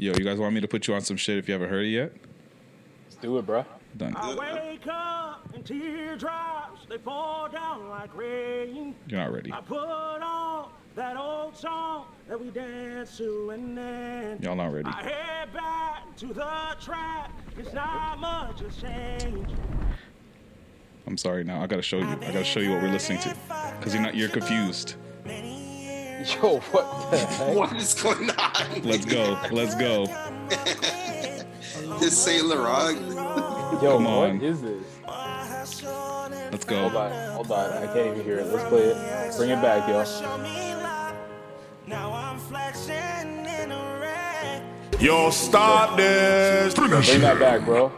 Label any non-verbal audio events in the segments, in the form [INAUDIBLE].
Yo, you guys want me to put you on some shit if you haven't heard it yet? Let's do it, bro. Done. I wake up and teardrops they fall down like rain. You're not ready. I put on that old song that we dance to and then Y'all not ready. I head back to the track. It's not much has changed. I'm sorry now. I gotta show you. I gotta show you what we're listening to. Cause you're not. You're confused. [LAUGHS] Yo, what the heck? What is going on? Let's go. Let's go. This Saint Laurent. Yo, Come what on. is this? Let's go. Hold on, hold on. I can't even hear it. Let's play it. Bring it back, yo. Now I'm flexing in a rag. Yo, stop this. Bring that back, bro.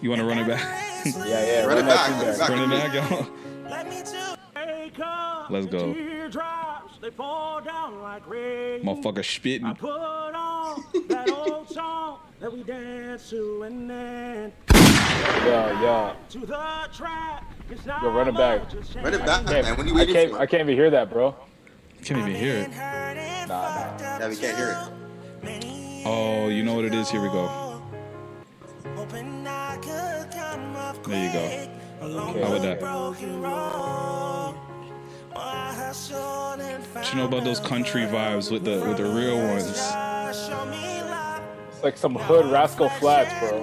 You want to run it back? Yeah, yeah. Run it back, run it back. run it back, y'all. let me too let's go. And Teardrops they fall down like rain. Motherfucker I spitting. put on [LAUGHS] that old song that we dance to and then Yeah, yeah. to the track. It's not Yo, run it back. much Run it back, man. When you I can't. for? I can't even hear that, bro. Can't even hear it. Nah, nah. Yeah, we can't hear it. Oh, you know what it is. Here we go. There you go. Okay. How about that? What you know about those country vibes with the with the real ones? It's like some hood Rascal Flatts, bro.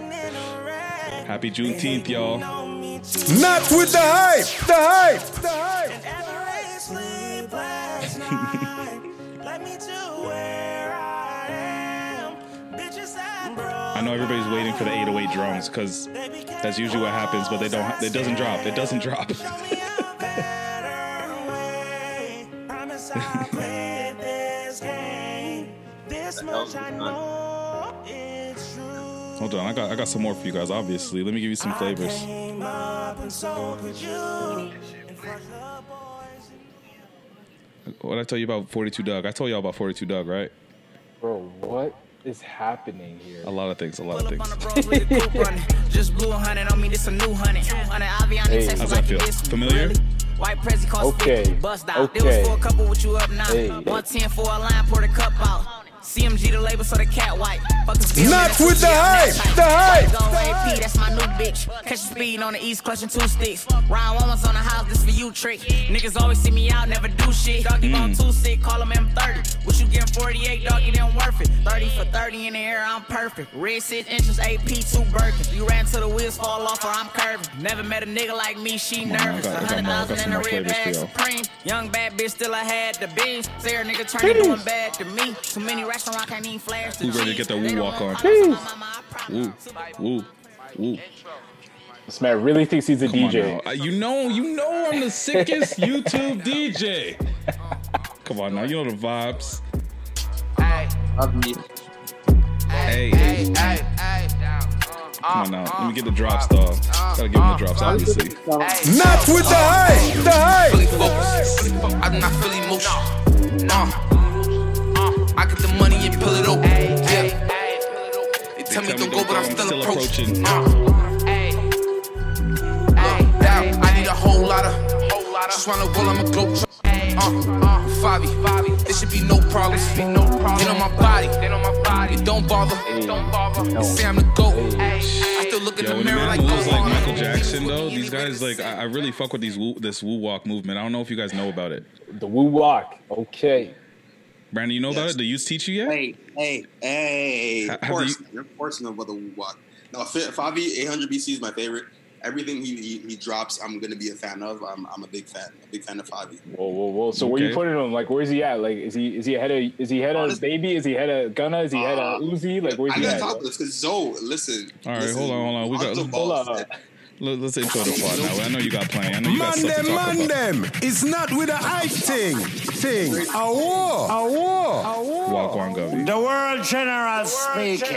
Happy Juneteenth, y'all. Not with the hype. The hype. The hype. [LAUGHS] I know everybody's waiting for the 808 drums because that's usually what happens, but they don't. It doesn't drop. It doesn't drop. Hold on, I got I got some more for you guys. Obviously, let me give you some flavors. What I tell you about 42 Dugg? I told y'all about 42 Dugg, right? Bro, what is happening here? A lot of things. A lot of Pull up on things. the bros with the coupe running. Just blew a hundred on me, this a new hundred. Hundred Hey. How's that feel? this. Familiar? White Prezi cost Okay. 50, bust out. There Okay. was for a couple with you up now. Hey. 110 for a line, pour the cup out. CMG the label, so the cat white. Fuckers feel Not with the hype, she on the hype. type. Go AP, that's my new bitch. Catch the speed on the east, clutching two sticks. Round one was on the house, this for you trick. Niggas always see me out, never do shit. Doggy Mm. ball too sick, call him M30. What you getting 48, doggy, then worth it. 30 for 30 in the air, I'm perfect. Red 6 inches, AP, two Birkin. You ran till the wheels fall off or I'm curving. Never met a nigga like me, she on, nervous. got- I A got hundred more- I got thousand in a more red flavors bag. Supreme. Young bad bitch, still I had the beans. Say her nigga turn it doing bad to me. Too many racks around, can't even flash the Who ready to get the They woo walk on? problems, my mama, Woo, woo, woo. This man really thinks he's a Come DJ. Uh, You know, you know, I'm the sickest [LAUGHS] YouTube DJ. Come on now, you know the vibes. Hey, hey, hey! come on now. Let me get the drops, dog. Gotta give him the drops, obviously. Not with the hype. The hype. fully focused. I'm not fully emotional. Uh, uh, I get the money and pull it open. Yeah. They tell me don't go, but I'm still approaching. Uh, look, down. I need a whole lot of. Just wanna roll, I'm a globe. Uh, uh, Fabi, there should be no problems. They on my body, get on my body. it don't bother. They say I'm the goat. I still look in Yo, the when a mirror man like moves like. Michael Jackson, though, these guys like I, I really fuck with these woo, this woo walk movement. I don't know if you guys know about it. The woo walk. Okay. Brandon, you know about it? The youth teach you yet? Hey, hey, hey! Ha- Of course, you- of course, know about the Woo walk. No, Fa- Fivio 800 BC is my favorite. Everything he, he, he drops, I'm gonna be a fan of. I'm, I'm a big fan, a big fan of Fivio. Whoa, whoa, whoa. So where you putting him? Like, where's he at? Like, is he is he ahead of is he ahead of Honestly- baby? Is he ahead of Gunna? Is he ahead of Uh, Uzi? Like, where's I he gotta at? talk this because Zoe, listen. All right, listen, hold on, hold on. We got- Lonzo hold on. Said- Let, us intro the pod now. I know you got playing. I know you got Man stuff to them, talk man about. them. It's not with the hype thing. Thing. A war. A war. A war. Walk on, Govy. The world general speaking.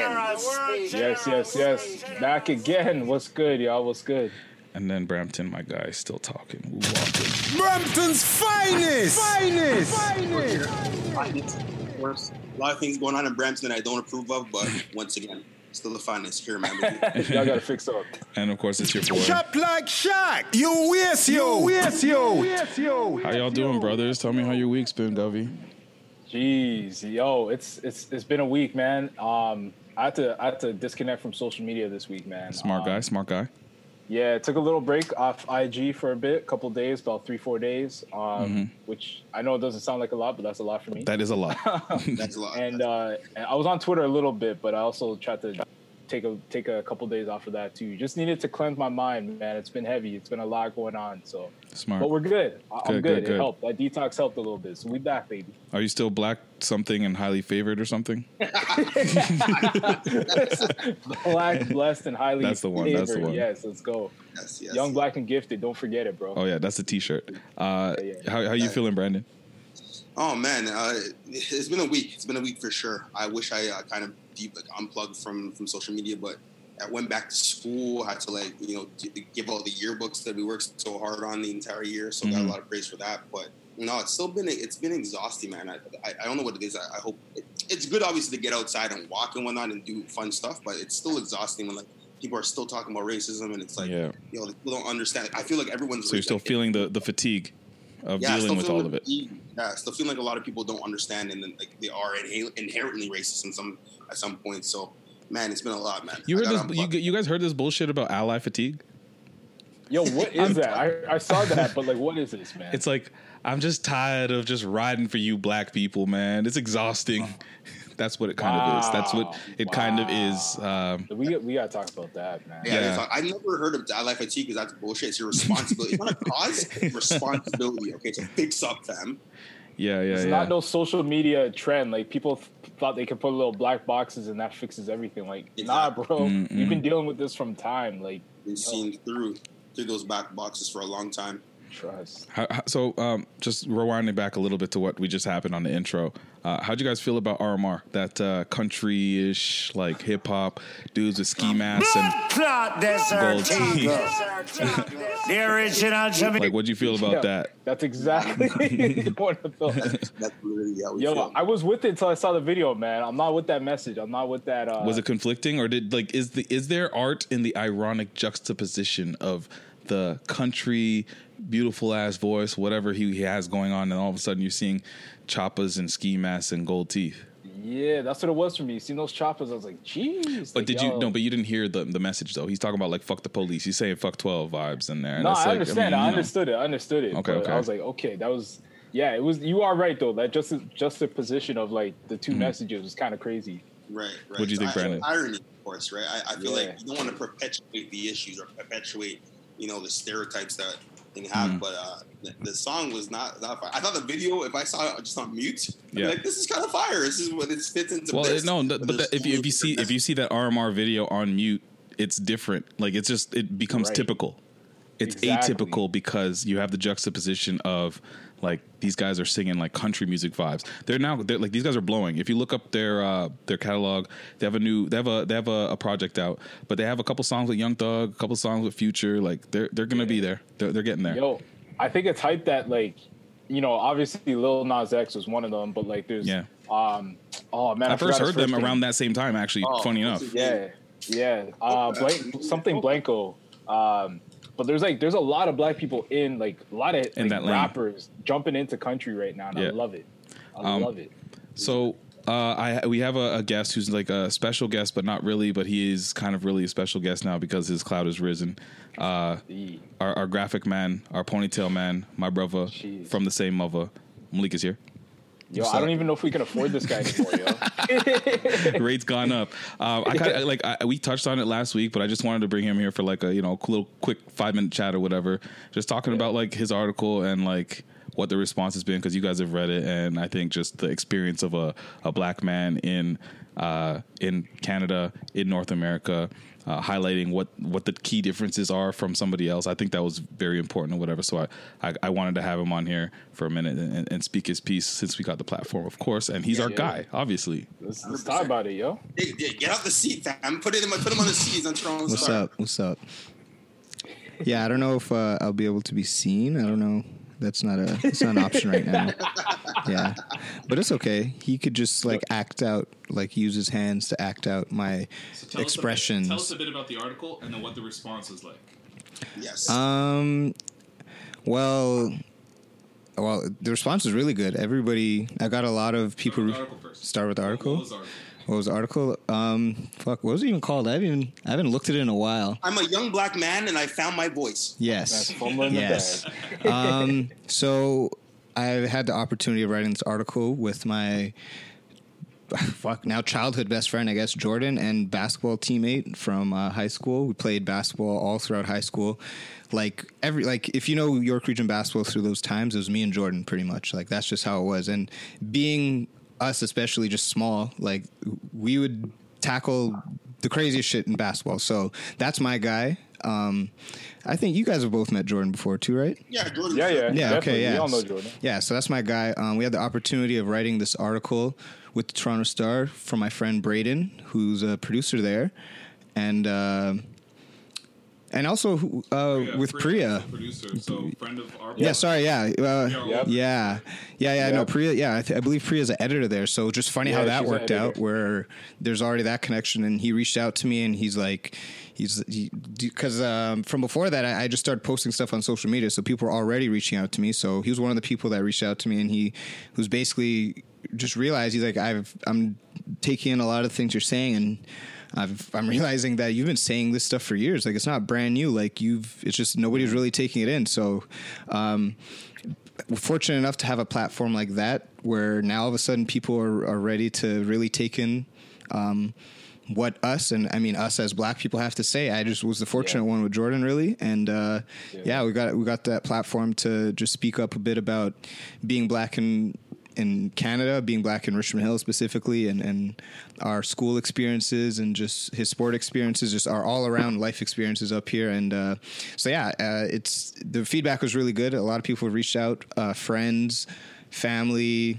Yes, yes, yes. Back again. What's good, y'all? What's good? And then Brampton, my guy, still talking. Woo walking. Brampton's finest. Finest. Of course, a lot of things going on in Brampton that I don't approve of, but once again, still the finest here, man. [LAUGHS] Y'all gotta fix up. And of course, it's your boy. Chop like Shaq. You waste yo. You waste yo. Yes yo. How y'all doing, brothers? Tell me how your week's been, Govy. Jeez, yo, it's it's it's been a week, man. Um, I had to I had to disconnect from social media this week, man. Smart Um, guy, smart guy. Yeah, I took a little break off IG for a bit, a couple days, about three four days. Um, Mm-hmm. which I know it doesn't sound like a lot, but that's a lot for me. That is a lot. [LAUGHS] That's a lot. and uh, and I was on Twitter a little bit, but I also tried to take a take a couple days off of that too. Just needed to cleanse my mind, man. It's been heavy. It's been a lot going on. So, Smart. but we're good. I- I'm Good, good. good, It good. helped. That detox helped a little bit. So we back, baby. Are you still black something and highly favored or something? [LAUGHS] Black, blessed, and highly That's the one, that's the one. Yes, let's go. yes, yes. Young, black, and gifted. Don't forget it, bro. Oh yeah, that's the T-shirt. Uh, Yeah, yeah. how how you feeling, Brandon? Oh man, uh, it's been a week. It's been a week for sure. I wish I uh, kind of deep like unplugged from from social media, but I went back to school. Had to like you know give all the yearbooks that we worked so hard on the entire year. So got Mhm. a lot of praise for that. But no, it's still been it's been exhausting, man. I I, I don't know what it is. I, I hope it, it's good, obviously, to get outside and walk and whatnot and do fun stuff. But it's still exhausting when like people are still talking about racism and it's like Yeah. you know people don't understand. I feel like everyone's So you're still feeling the the fatigue of yeah, dealing with all of it. Yeah, still feeling like a lot of people don't understand, and then like they are inhe- inherently racist in some at some point. So, man, it's been a lot, man. You I heard this? You, you guys heard this bullshit about ally fatigue? Yo, what is that? I, I saw that, but like, what is this, man? It's like I'm just tired of just riding for you, black people, man. It's exhausting. [LAUGHS] That's what it kind of is. That's what Wow. it kind of is. Um, we we gotta talk about that, man. Yeah, Yeah. that's I never heard of ally fatigue because that's bullshit. It's your responsibility. it's not a cause. It's [LAUGHS] responsibility. Okay, so fix up, fam. Yeah, yeah, It's yeah. not no social media trend. Like people th- thought they could put little black boxes and that fixes everything. Like, nah, bro. Mm-mm. We've been dealing with this from time. Like, Been seen through through those back boxes for a long time. trust. How, how, so, um, just rewinding back a little bit to what we just happened on the intro. Uh, how'd you guys feel about RMR? That uh, country-ish, like hip hop dudes with ski masks and Clot gold Desert teeth. The original Jamaican. [LAUGHS] Like, what'd you feel about Yeah, that? That's exactly what I felt. That's literally how we Yo, feel. I was with it until I saw the video, man. I'm not with that message. I'm not with that. Uh, Was it conflicting, or did like is the is there art in the ironic juxtaposition of the country beautiful ass voice, whatever he, he has going on, and all of a sudden you're seeing choppas and ski masks and gold teeth? Yeah, that's what it was for me. Seeing those choppers, I was like, jeez. But like, did you yo. no? But you didn't hear the the message though. He's talking about like fuck the police. He's saying fuck twelve vibes in there. and No, it's I like, understand. mean, I, you know. understood it. I understood it. Okay, okay. I was like, okay, that was yeah. It was. You are right though. That just just the position of like the 2 messages was kind of crazy. Right, right. Mm-hmm. What'd you think, I- Brandon? Irony, of course, right? I, I feel Yeah. like you don't want to perpetuate the issues or perpetuate, you know, the stereotypes that thing have. Mhm. But uh, the, the song was not that fire. I thought the video, if I saw it just on mute, I'd be Yeah. like this is kind of fire. This is what it fits into. Well, this. it- no, th- but there's that, if you so if you see many if you see that RMR video on mute, it's different. Like it's just it becomes Right. typical. It's Exactly. atypical because you have the juxtaposition of like these guys are singing like country music vibes. They're now they're like these guys are blowing. If you look up their uh their catalog, they have a new they have a they have a, a project out, but they have a couple songs with Young Thug, a couple songs with Future. Like they're they're gonna be there. They're they're getting there. Yo, I think it's hype that like, you know, obviously Lil Nas X was one of them, but like there's Yeah. um oh man, I, forgot first heard them around that same time. Actually, Oh, funny enough. Yeah, yeah. Uh, blank, something Blanco. Um, but there's like there's a lot of black people in like a lot of In like, that lane. rappers jumping into country right now, and Yeah. I love it. I Um, love it. So uh, I we have a, a guest who's like a special guest, but not really. But he is kind of really a special guest now because his cloud has risen. Uh, our, our graphic man, our ponytail man, my brother Jeez. from the same mother, Malik is here. Yo, what's I don't even know if we can afford this guy anymore, yo. [LAUGHS] Rate's gone up. Um, I kind of like I, we touched on it last week, but I just wanted to bring him here for like a you know little quick five minute chat or whatever, just talking about like his article and like what the response has been because you guys have read it, and I think just the experience of a, a black man in uh, in Canada in North America. Uh, highlighting what, what the key differences are from somebody else, I think that was very important or whatever. So I, I, I wanted to have him on here for a minute and, and speak his piece since we got the platform, of course, and he's our Yeah. guy, obviously. Let's, let's talk about it, yo. Hey, yeah, get out the seat, fam. Put it in. My, put him on the seat. On Toronto's What's star. up? What's up? Yeah, I don't know if uh, I'll be able to be seen. I don't know. That's not a. [LAUGHS] It's not an option right now. [LAUGHS] Yeah, but it's okay. He could just like act out, like use his hands to act out my expressions. Us bit tell us a bit about the article and then what the response was like. Yes. Um, well, well, the response was really good. Everybody, I got a lot of people. with the article first. Start with the article. What was the article? What was? Um, fuck, what was it even called? I haven't even, I haven't looked at it in a while. I'm a young black man and I found my voice. Yes. That's fumbling the yes. [LAUGHS] um, so I had the opportunity of writing this article with my [LAUGHS] fuck now childhood best friend, I guess, Jordan, and basketball teammate from uh, high school. We played basketball all throughout high school. Like every like if you know York Region basketball through those times, it was me and Jordan pretty much. Like that's just how it was. And being us, especially just small, like we would tackle the craziest shit in basketball. So that's my guy. Um, I think you guys have both met Jordan before too, right? Yeah, Jordan. Yeah, yeah, Yeah, definitely. okay, yeah. We all know Jordan. Yeah, so that's my guy. Um, we had the opportunity of writing this article with the Toronto Star from my friend Braden, who's a producer there, and uh, and also uh, Yeah, with Priya, Priya. producer, so friend of our. Yeah, sorry, yeah, uh, Yep. yeah, yeah, yeah. No, Yep. Priya. Yeah, I, th- I believe Priya's an editor there. So just funny how that worked out, where there's already that connection, and he reached out to me, and he's like, he's because um, from before that, I, I just started posting stuff on social media, so people were already reaching out to me. So he was one of the people that reached out to me, and he was basically just realized he's like, I've I'm taking in a lot of things you're saying, and. I've, I'm realizing that you've been saying this stuff for years. Like it's not brand new. Like you've, it's just nobody's really taking it in. So, um, we're fortunate enough to have a platform like that where now all of a sudden people are, are ready to really take in um, what us and I mean us as black people have to say. I just was the fortunate one with Jordan really, and uh, yeah. we got we got that platform to just speak up a bit about being black in in Canada, being black in Richmond Hill specifically, and, and our school experiences and just his sport experiences, just our all around life experiences up here. And uh, so, yeah, uh, it's the feedback was really good. A lot of people reached out, uh, friends, family,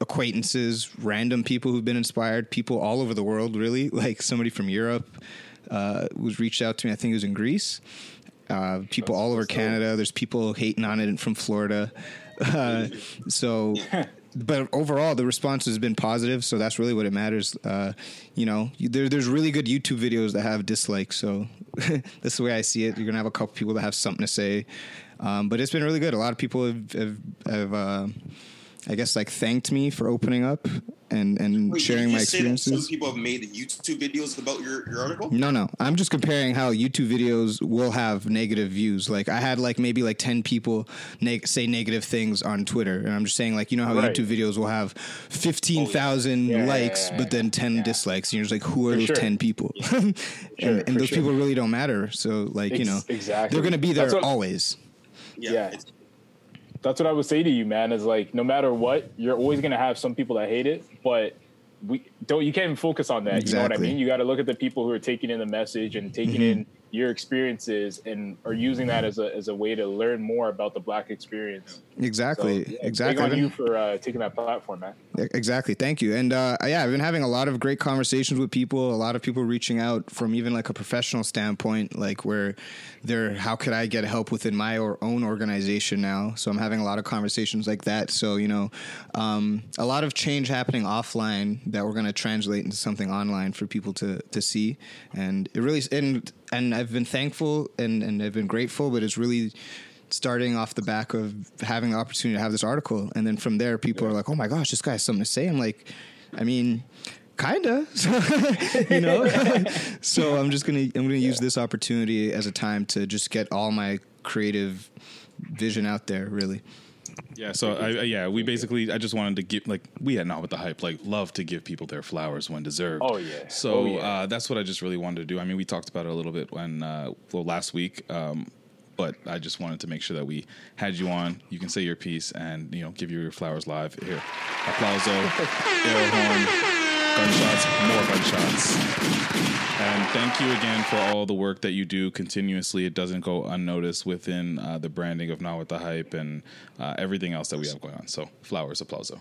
acquaintances, random people who've been inspired, people all over the world, really. [LAUGHS] Like somebody from Europe uh, was reached out to me. I think it was in Greece. Uh, people all over Canada. There's people hating on it from Florida. [LAUGHS] Uh, so, [LAUGHS] but overall, the response has been positive. So that's really what it matters. Uh, you know, there, there's really good YouTube videos that have dislikes. So [LAUGHS] that's the way I see it. You're gonna have a couple people that have something to say. Um, but it's been really good. A lot of people have, have, have uh, I guess, like thanked me for opening up and and Wait, sharing did you my say that experiences. Some people have made YouTube videos about your, your article. No, no. I'm just comparing how YouTube videos will have negative views. Like I had like maybe like 10 people neg- say negative things on Twitter and I'm just saying like you know how Right. YouTube videos will have 15,000 Yeah, likes yeah, but then 10 dislikes and you're just like who are For those sure. 10 people? [LAUGHS] and Sure, and for those sure. people really don't matter. So like, you know, exactly. they're going to be there what- always. Yeah. it's- That's what I would say to you, man. Is like no matter what, you're always gonna have some people that hate it, but we don't. You can't even focus on that. You know what I mean? You got to look at the people who are taking in the message and taking Mm-hmm. in your experiences and are using that as a as a way to learn more about the black experience. Exactly. So, yeah, exactly. Big I've on been- you for uh, taking that platform, man. Exactly. Thank you. And uh, yeah, I've been having a lot of great conversations with people. A lot of people reaching out from even like a professional standpoint, like where they're, how could I get help within my or own organization now? So I'm having a lot of conversations like that. So you know, um, a lot of change happening offline that we're going to translate into something online for people to to see. And it really and and I've been thankful and and I've been grateful, but it's really starting off the back of having the opportunity to have this article. And then from there people are like oh my gosh this guy has something to say. I'm like i mean kinda. [LAUGHS] You know? [LAUGHS] So i'm just gonna i'm gonna use this opportunity as a time to just get all my creative vision out there really Yeah, so I, I- yeah, we basically I just wanted to give like we had not with the hype like love to give people their flowers when deserved. Oh, yeah. So Oh, yeah. Uh, that's what I just really wanted to do. I mean, we talked about it a little bit when uh, well last week, um, but I just wanted to make sure that we had you on. You can say your piece and you know give you your flowers live here. Applauso, [LAUGHS] air horn, gunshots, more gunshots. And thank you again for all the work that you do continuously. It doesn't go unnoticed within uh, the branding of Not With The Hype and uh, everything else that we have going on. So, flowers, applauso.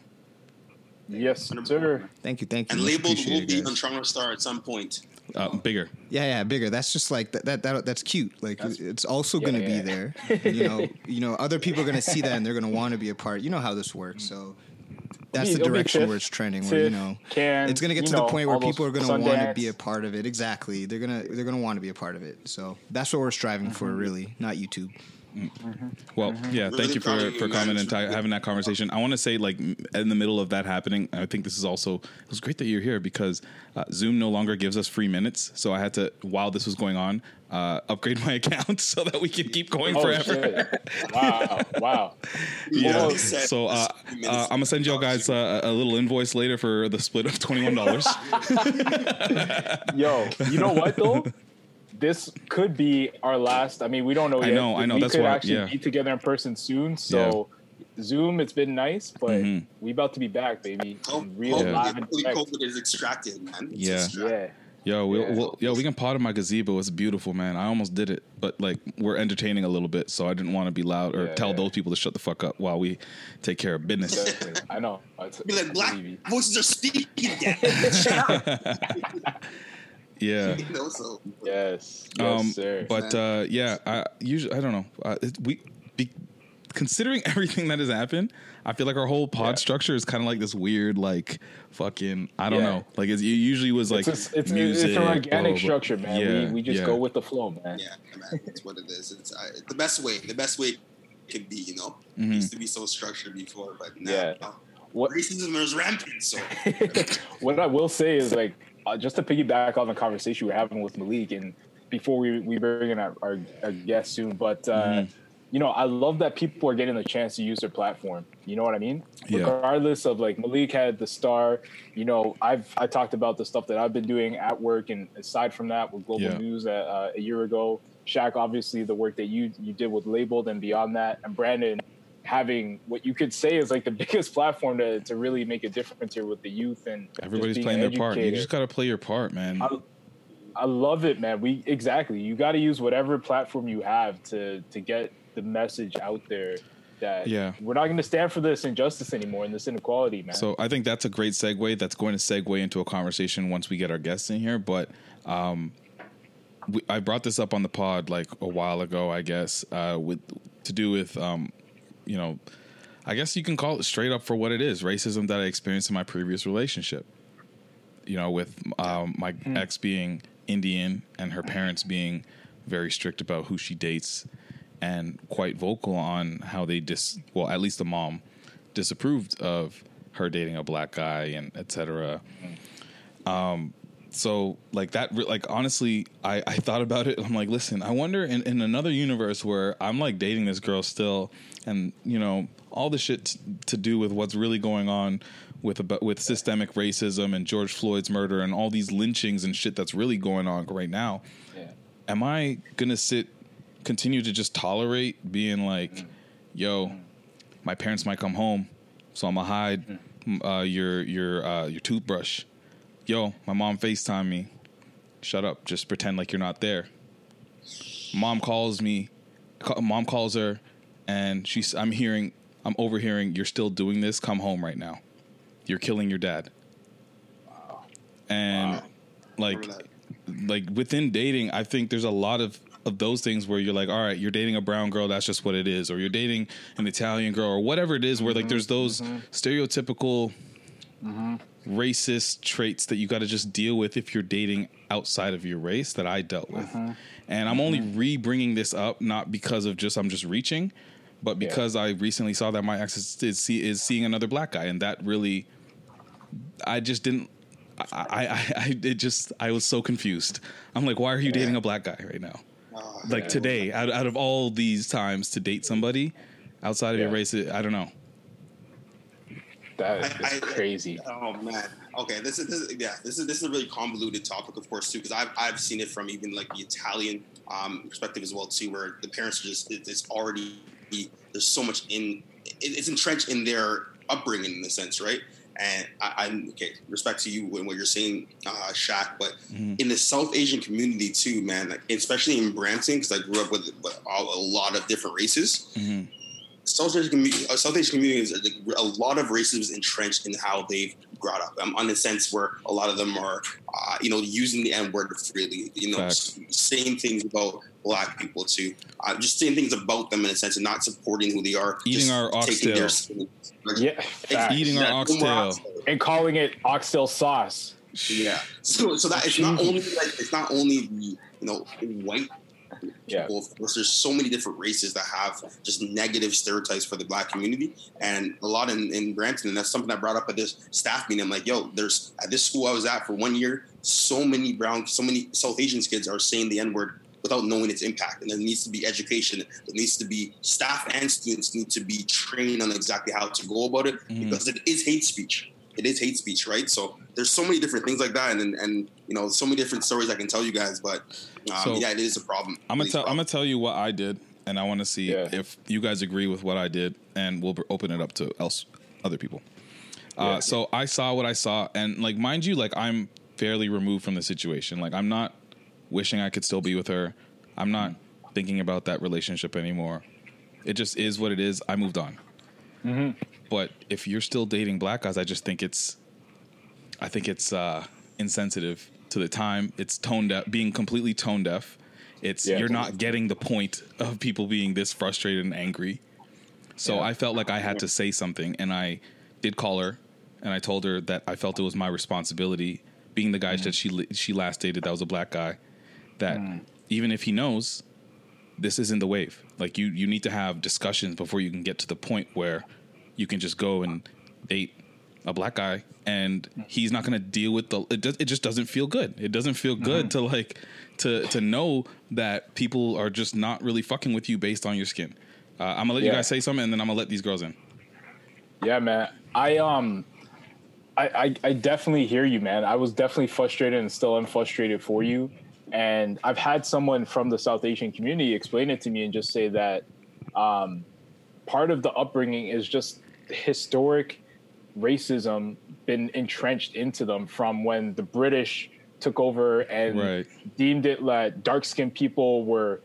Yes, sir. thank you thank you And Much labeled will be guys. on Toronto Star at some point. Uh, bigger. yeah yeah bigger that's just like that that, that that's cute like it's also Yeah, gonna yeah. be there you know [LAUGHS] you know other people are gonna see that and they're gonna want to be a part you know how this works so that's be- the direction where it's trending where you know Cannes, it's gonna get you to the point where people are gonna want to be a part of it. Exactly. They're gonna they're gonna want to be a part of it. So that's what we're striving for Mm-hmm. really not youtube Well, Mm-hmm. yeah, Really thank you for, for coming and ta- having that conversation. I want to say, like, in the middle of that happening, I think this is also, it was great that you're here because uh, Zoom no longer gives us free minutes. So I had to, while this was going on, uh, upgrade my [LAUGHS] account so that we can keep going Oh, forever. shit. [LAUGHS] Wow. Wow. Yeah. Well, So uh, uh, I'm gonna send y'all guys uh, a little invoice later for the split of twenty one dollars. [LAUGHS] Yo, you know what though? This could be our last. I mean, we don't know I yet. know, I know, We that's could why- actually yeah. be together in person soon. So, Zoom, it's been nice, but Mhm. we about to be back, baby. Hope, In real hope, live and hopefully direct. COVID is extracted, man. It's Yeah. extracted. Yeah. Yo, we'll, Yeah. we'll, yo, we can pot in my gazebo. It's beautiful, man. I almost did it, but like we're entertaining a little bit, so I didn't want to be loud or Yeah, tell yeah. those people to shut the fuck up while we take care of business. Definitely. I know. I t- Be like, I black believe voices are speaking. [LAUGHS] Damn. [LAUGHS] Shut up. yeah. [LAUGHS] You know, so Yes. Yes, Um, sir. but uh, yeah, I usually I don't know. Uh, it, we be, considering [LAUGHS] everything that has happened, I feel like our whole pod Yeah. structure is kind of like this weird, like fucking I don't Yeah. know. Like it's, it usually was like it's, a, it's, music, it's an organic blah, blah. structure, man. Yeah, we, we just yeah. go with the flow, man. yeah, man, it's what it is. It's uh, the best way. The best way can be. You know, Mhm. it used to be so structured before, but now Yeah. What racism is rampant. So [LAUGHS] what I will say is like uh, just to piggyback on the conversation we we're having with Malik, and before we we bring in our, our, our guest soon, but uh, Mhm. you know I love that people are getting the chance to use their platform. You know what I mean? Yeah. Regardless of like Malik had the star, you know I've I talked about the stuff that I've been doing at work, and aside from that with Global Yeah. News uh, uh, a year ago, Shaq obviously the work that you you did with Labeled, and beyond that, and Brandon having what you could say is like the [LAUGHS] biggest platform to, to really make a difference here with the youth and Everybody's playing their part. You just gotta play your part, man. I, I love it, man. We exactly. You got to use whatever platform you have to to get the message out there that Yeah. we're not going to stand for this injustice anymore and this inequality, man. So I think that's a great segue. That's going to segue into a conversation once we get our guests in here. But um, we, I brought this up on the pod like a while ago, I guess, uh, with to do with um, you know, I guess you can call it straight up for what it is: racism that I experienced in my previous relationship. You know, with um, my ex being Indian and her parents being very strict about who she dates and quite vocal on how they dis well at least the mom disapproved of her dating a black guy and etc um so like that like honestly i i thought about it i'm like listen i wonder in, in another universe where i'm like dating this girl still and you know all the shit t- to do with what's really going on with about with systemic racism and george floyd's murder and all these lynchings and shit that's really going on right now yeah. am I gonna sit, continue to just tolerate being like, yo, my parents might come home, so I'm gonna hide uh, your your uh, your toothbrush. Yo, my mom Facetime me. Shut up. Just pretend like you're not there. Mom calls me. Mom calls her, and she's. I'm hearing. I'm overhearing. You're still doing this. Come home right now. You're killing your dad. Wow. And like like within dating, I think there's a lot of of those things where you're like, all right, you're dating a brown girl, that's just what it is, or you're dating an Italian girl, or whatever it is, where like mm-hmm. there's those mm-hmm. stereotypical mm-hmm. Racist traits that you got to just deal with if you're dating outside of your race that I dealt with, uh-huh. and I'm only mm-hmm. re bringing this up not because of just I'm just reaching, but because I recently saw that my ex is, is, see, is seeing another black guy, and that really, I just didn't. I, I, I, it just, I was so confused. I'm like, why are you dating a black guy right now? Oh, Like today, out, out of all these times to date somebody outside of your race, I don't know. That is I- I- crazy. Oh man. Okay, this is, this is yeah, this is this is a really convoluted topic, of course, too, because I've I've seen it from even like the Italian um, perspective as well, too, where the parents are just it, it's already there's so much in it, it's entrenched in their upbringing in a sense, right? And I, I'm okay. Respect to you and what you're saying, uh, Shaq, but in the South Asian community too, man, like, especially in Brampton, because I grew up with, with all, a lot of different races. Mhm. South Asian community, uh, South Asian communities, a lot of racism is entrenched in how they've brought up. Um, on the sense where a lot of them are, uh, you know, using the N word freely. You know, Facts. saying things about black people too, uh, just saying things about them in a sense, and not supporting who they are. Eating our taking their oxtail. Yeah, facts. Eating our Yeah, oxtail. and calling it oxtail sauce. Yeah. So so that it's not only like it's not only the you know white Yeah. people. Of course, there's so many different races that have just negative stereotypes for the black community, and a lot in, in Brampton. And that's something I brought up at this staff meeting. I'm like, yo, there's at this school I was at for one year, so many brown, so many South Asian kids are saying the N word without knowing its impact. And there needs to be education. There needs to be staff and students need to be trained on exactly how to go about it mm-hmm. because it is hate speech. It is hate speech, right? So there's so many different things like that, and and, and you know, so many different stories I can tell you guys. But um, So, yeah, it is a problem. I'm gonna is a tell. I'm gonna tell you what I did, and I want to see Yeah. if you guys agree with what I did, and we'll open it up to else other people. Uh, so I saw what I saw, and like, mind you, like I'm fairly removed from the situation. Like I'm not wishing I could still be with her. I'm not thinking about that relationship anymore. It just is what it is. I moved on. But if you're still dating black guys, I just think it's, I think it's uh, insensitive to the time. It's tone deaf, being completely tone deaf. It's Yeah. you're not getting the point of people being this frustrated and angry. So Yeah. I felt like I had to say something, and I did call her, and I told her that I felt it was my responsibility, being the guy mm. that she she last dated that was a black guy, that mm. even if he knows, this isn't the wave. Like you you need to have discussions before you can get to the point where you can just go and date a black guy and he's not going to deal with the it, does, it just doesn't feel good it doesn't feel good to like to to know that people are just not really fucking with you based on your skin uh, i'm gonna let you guys say something and then i'm gonna let these girls in Yeah, man. I um, I, I I definitely hear you, man. I was definitely frustrated and still am frustrated for you. And I've had someone from the South Asian community explain it to me and just say that um, part of the upbringing is just historic racism been entrenched into them from when the British took over and Right. deemed it like dark skinned people were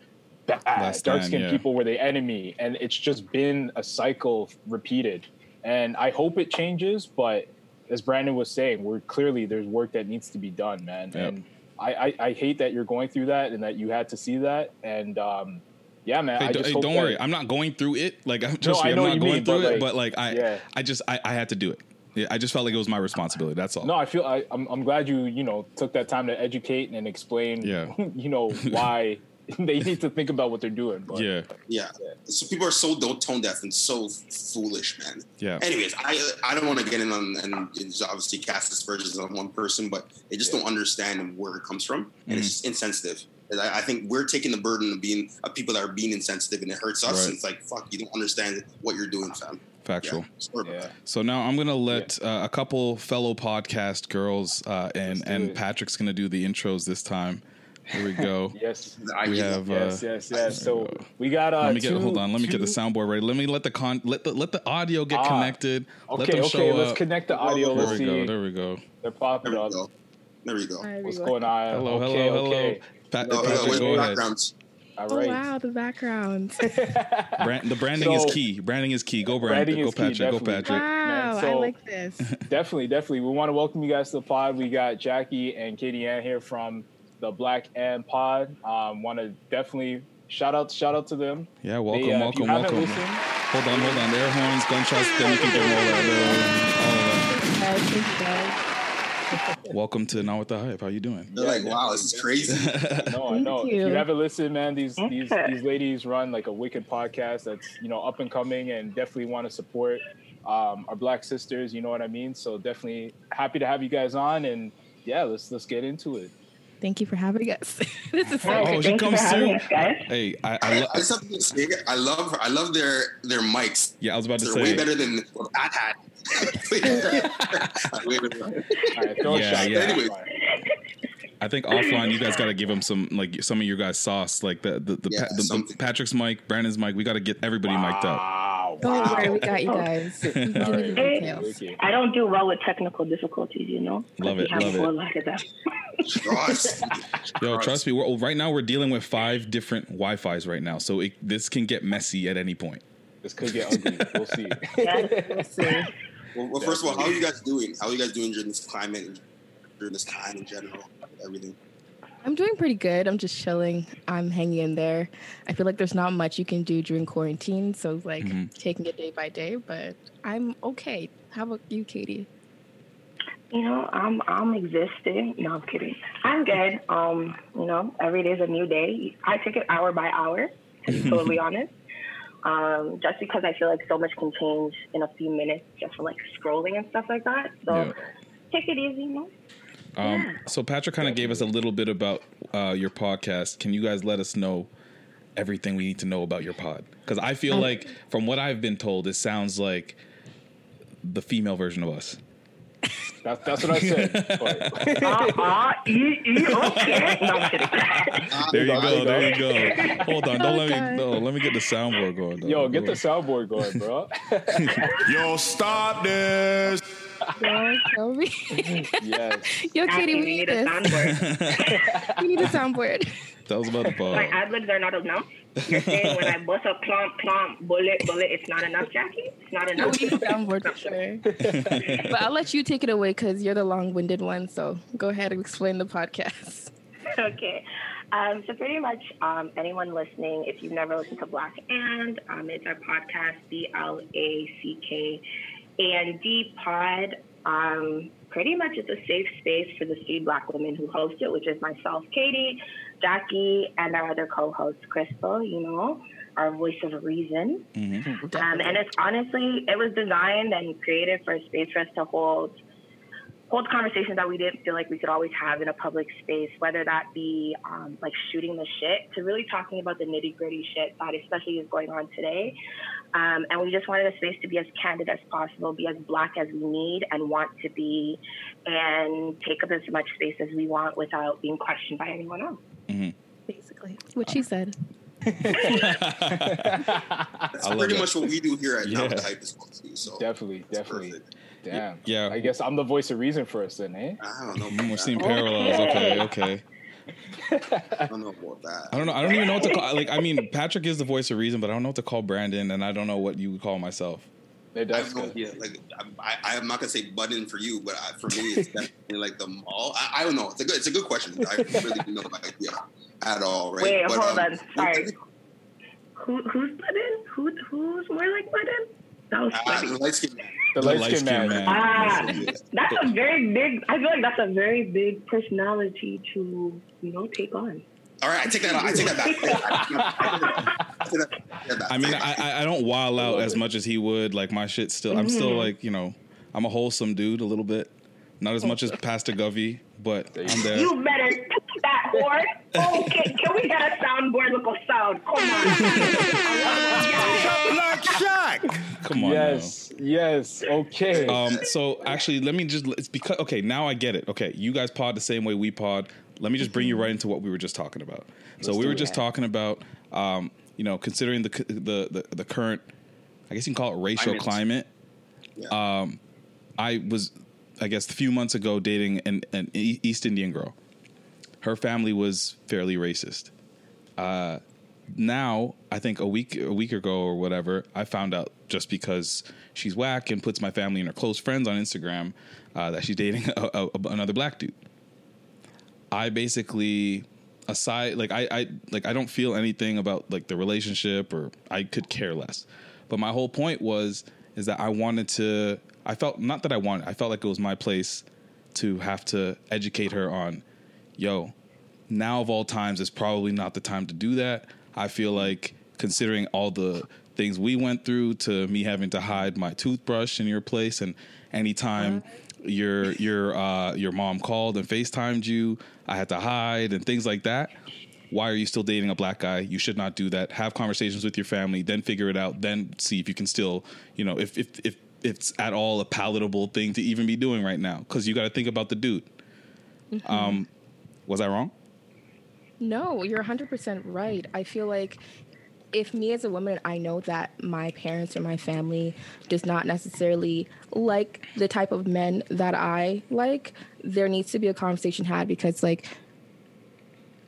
bad, dark skinned yeah. people were the enemy. And it's just been a cycle repeated. And I hope it changes, but as Brandon was saying, we're clearly there's work that needs to be done, man. Yep. And I, I, I hate that you're going through that and that you had to see that. And um, yeah, man. hey, I do, just hey hope don't worry i'm not going through it like i'm trust I me i'm not going mean, through but, it like, but like i yeah. i just I, I had to do it yeah, i just felt like it was my responsibility that's all No, I feel I, I'm I'm glad you you know took that time to educate and explain. Yeah. [LAUGHS] you know [LAUGHS] why [LAUGHS] they need to think about what they're doing. But yeah Yeah. So people are so don't tone deaf and so foolish, man. Yeah. Anyways, I I don't want to get in on and it's obviously cast aspersions on one person, but they just don't understand where it comes from, and it's mm-hmm. just insensitive. And I, I think we're taking the burden of being of people that are being insensitive, and it hurts us. Right. And it's like fuck, you don't understand what you're doing, fam. factual Yeah. Yeah. So now I'm gonna let uh, a couple fellow podcast girls uh, and and it. Patrick's gonna do the intros this time. Here we go. [LAUGHS] yes, I We have. up. Uh, yes, yes, yes. So we got. Uh, let me get. two- hold on. Let me get the soundboard ready. Let me let the con. Let the let the audio get Ah, connected. let Okay, them okay. show Let's up. connect the audio. There Let's we see. go. There we go. They're There popping we up. go. There we go. What's going on? Hello, hello, okay, hello. okay. Pat, Oh, Patrick, where's go the ahead. backgrounds? All Oh wow, the background. [LAUGHS] Brand, the branding So- is key. Branding is key. Go Brandon. Branding Go is key, Patrick. Go. Patrick. wow, I so- like this. [LAUGHS] definitely, definitely. We want to welcome you guys to the pod. We got Jackie and Katie Ann here from the Black and Pod. Um, want to definitely shout out, shout out to them. Yeah, welcome, They, uh, if welcome, welcome. listened- Hold on, hold on. Air horns, gunshots. Then we can give them all that. All of Guys, thank you guys. That. Welcome to Not with the Hype. How you doing? They're like, wow, this is crazy. No, I know. Thank If you you. haven't listened, man, these [LAUGHS] these these ladies run like a wicked podcast that's you know up and coming and definitely want to support um, our black sisters. You know what I mean? So definitely happy to have you guys on and yeah, let's let's get into it. Thank you for having us. [LAUGHS] this is so Oh, great. she Thank comes for having us, guys. Hey, I, I I, lo- I just have to say, I love I love their their mics. yeah, I was about to They're say. way better than what Pat had. [LAUGHS] [LAUGHS] Way better. All right, throw Yeah, shot. yeah. Anyways. I think offline, you guys got to give them some like some of your guys sauce, like the the, the, Yeah, pa- the, the. Patrick's mic, Brandon's mic. We got to get everybody mic'd up. Wow. Don't worry, we got you guys. We can you the right. details. Wicked. I don't do well with technical difficulties, you know. Love it, have love a it. lot of that. Trust. [LAUGHS] Yo, trust me. We're, right now, we're dealing with five different Wi-Fi's right now, so it, this can get messy at any point. This could get ugly. We'll see. Yes. [LAUGHS] We'll see. Well, well, first of all, how are you guys doing? How are you guys doing during this climate, and during this time in general, everything? I'm doing pretty good. I'm just chilling. I'm hanging in there. I feel like there's not much you can do during quarantine, so it's like Mhm. taking it day by day. But I'm okay. How about you, Katie? You know, I'm I'm existing. No, I'm kidding. I'm good. Um, you know, every day is a new day. I take it hour by hour, to be totally [LAUGHS] honest. Um, just because I feel like so much can change in a few minutes just from like scrolling and stuff like that. So Yeah. take it easy, you know. Um, so Patrick kind of gave us a little bit about uh, your podcast. Can you guys let us know everything we need to know about your pod? Because I feel Um, like, from what I've been told, it sounds like the female version of us. That's that's what I said. uh, uh, e, e, okay. No, There you go. There you go. Hold on. Don't let me. No, let me get the soundboard going. Though. Yo, get the Go soundboard going, bro. [LAUGHS] Yo, stop this. Yo, tell me. [LAUGHS] yes. Yo, Katie, we we need need a this. soundboard. [LAUGHS] We need a soundboard. That was about the [LAUGHS] My pod. ad libs are not enough. You're saying when I bust a plump, plump, bullet, bullet, it's not enough, Jackie? It's not enough. we need a soundboard for sure. but I'll let you take it away because you're the long-winded one. So go ahead and explain the podcast. okay. Um, so pretty much um, anyone listening, if you've never listened to Black and, um, it's our podcast, B L A C K A N D D Pod. Um, pretty much it's a safe space for the three Black women who host it, which is myself, Katie, Jackie, and our other co-host, Crystal. You know, our voice of reason. Mm-hmm. Um, and it's honestly, it was designed and created for a space for us to hold hold conversations that we didn't feel like we could always have in a public space, whether that be um, like shooting the shit to really talking about the nitty gritty shit that especially is going on today. Um, and we just wanted a space to be as candid as possible, be as black as we need and want to be, and take up as much space as we want without being questioned by anyone else. Basically, what she said. [LAUGHS] That's love pretty it. much what we do here at Yeah. the Hype as well too. So Definitely, definitely. Damn. Yeah. I guess I'm the voice of reason for us then, eh? I don't know. We're seeing parallels. Okay. Okay. I don't know about that. I don't know. I don't even know what to call. Like, I mean, Patrick is the voice of reason, but I don't know what to call Brandon, and I don't know what you would call myself. Yeah, I that's have no good. idea. Like I, I, I'm not gonna say button for you, but I, for me, it's definitely like the mall. I, I don't know. It's a good, it's a good question. I really have no idea at all. Right? Wait, But, hold um, on. Sorry. Who, who's Button? Who, who's more like Button? That was Uh, funny. the light skin. The, light skinned man. man. Ah, Yeah. that's a very big. I feel like that's a very big personality to you know take on. All right, I take that. I take that back. I take that- I take that back. I mean, I, I I don't wild out as much as he would. Like my shit still. I'm still like you know, I'm a wholesome dude a little bit. Not as much as Pastor Govey, but I'm there. You better take that whore. Okay, can we get a soundboard with a sound? Come on. [LAUGHS] Black Shack. Come on. Yes, yes, okay. Um. So actually, let me just. It's because okay. Now I get it. Okay, you guys pod the same way we pod. Let me just bring you right into what we were just talking about. So we were just talking about, um, you know, considering the the the, the current, I guess you can call it racial Climate. climate. Yeah. Um, I was, I guess, a few months ago dating an, an E- East Indian girl. Her family was fairly racist. Uh, now, I think a week a week ago or whatever, I found out just because she's whack and puts my family and her close friends on Instagram uh, that she's dating [LAUGHS] a, a, another black dude. I basically aside like I, I like I don't feel anything about like the relationship or I could care less. But my whole point was is that I wanted to I felt not that I wanted I felt like it was my place to have to educate her on yo, now of all times is probably not the time to do that. I feel like considering all the things we went through to me having to hide my toothbrush in your place and anytime your your uh your mom called and FaceTimed you, I had to hide and things like that. Why are you still dating a black guy? You should not do that. Have conversations with your family, then figure it out, then see if you can still, you know, if if if it's at all a palatable thing to even be doing right now cuz you got to think about the dude. Um was I wrong? No, you're 100% right. I feel like if me as a woman, I know that my parents or my family does not necessarily like the type of men that I like, there needs to be a conversation had because, like,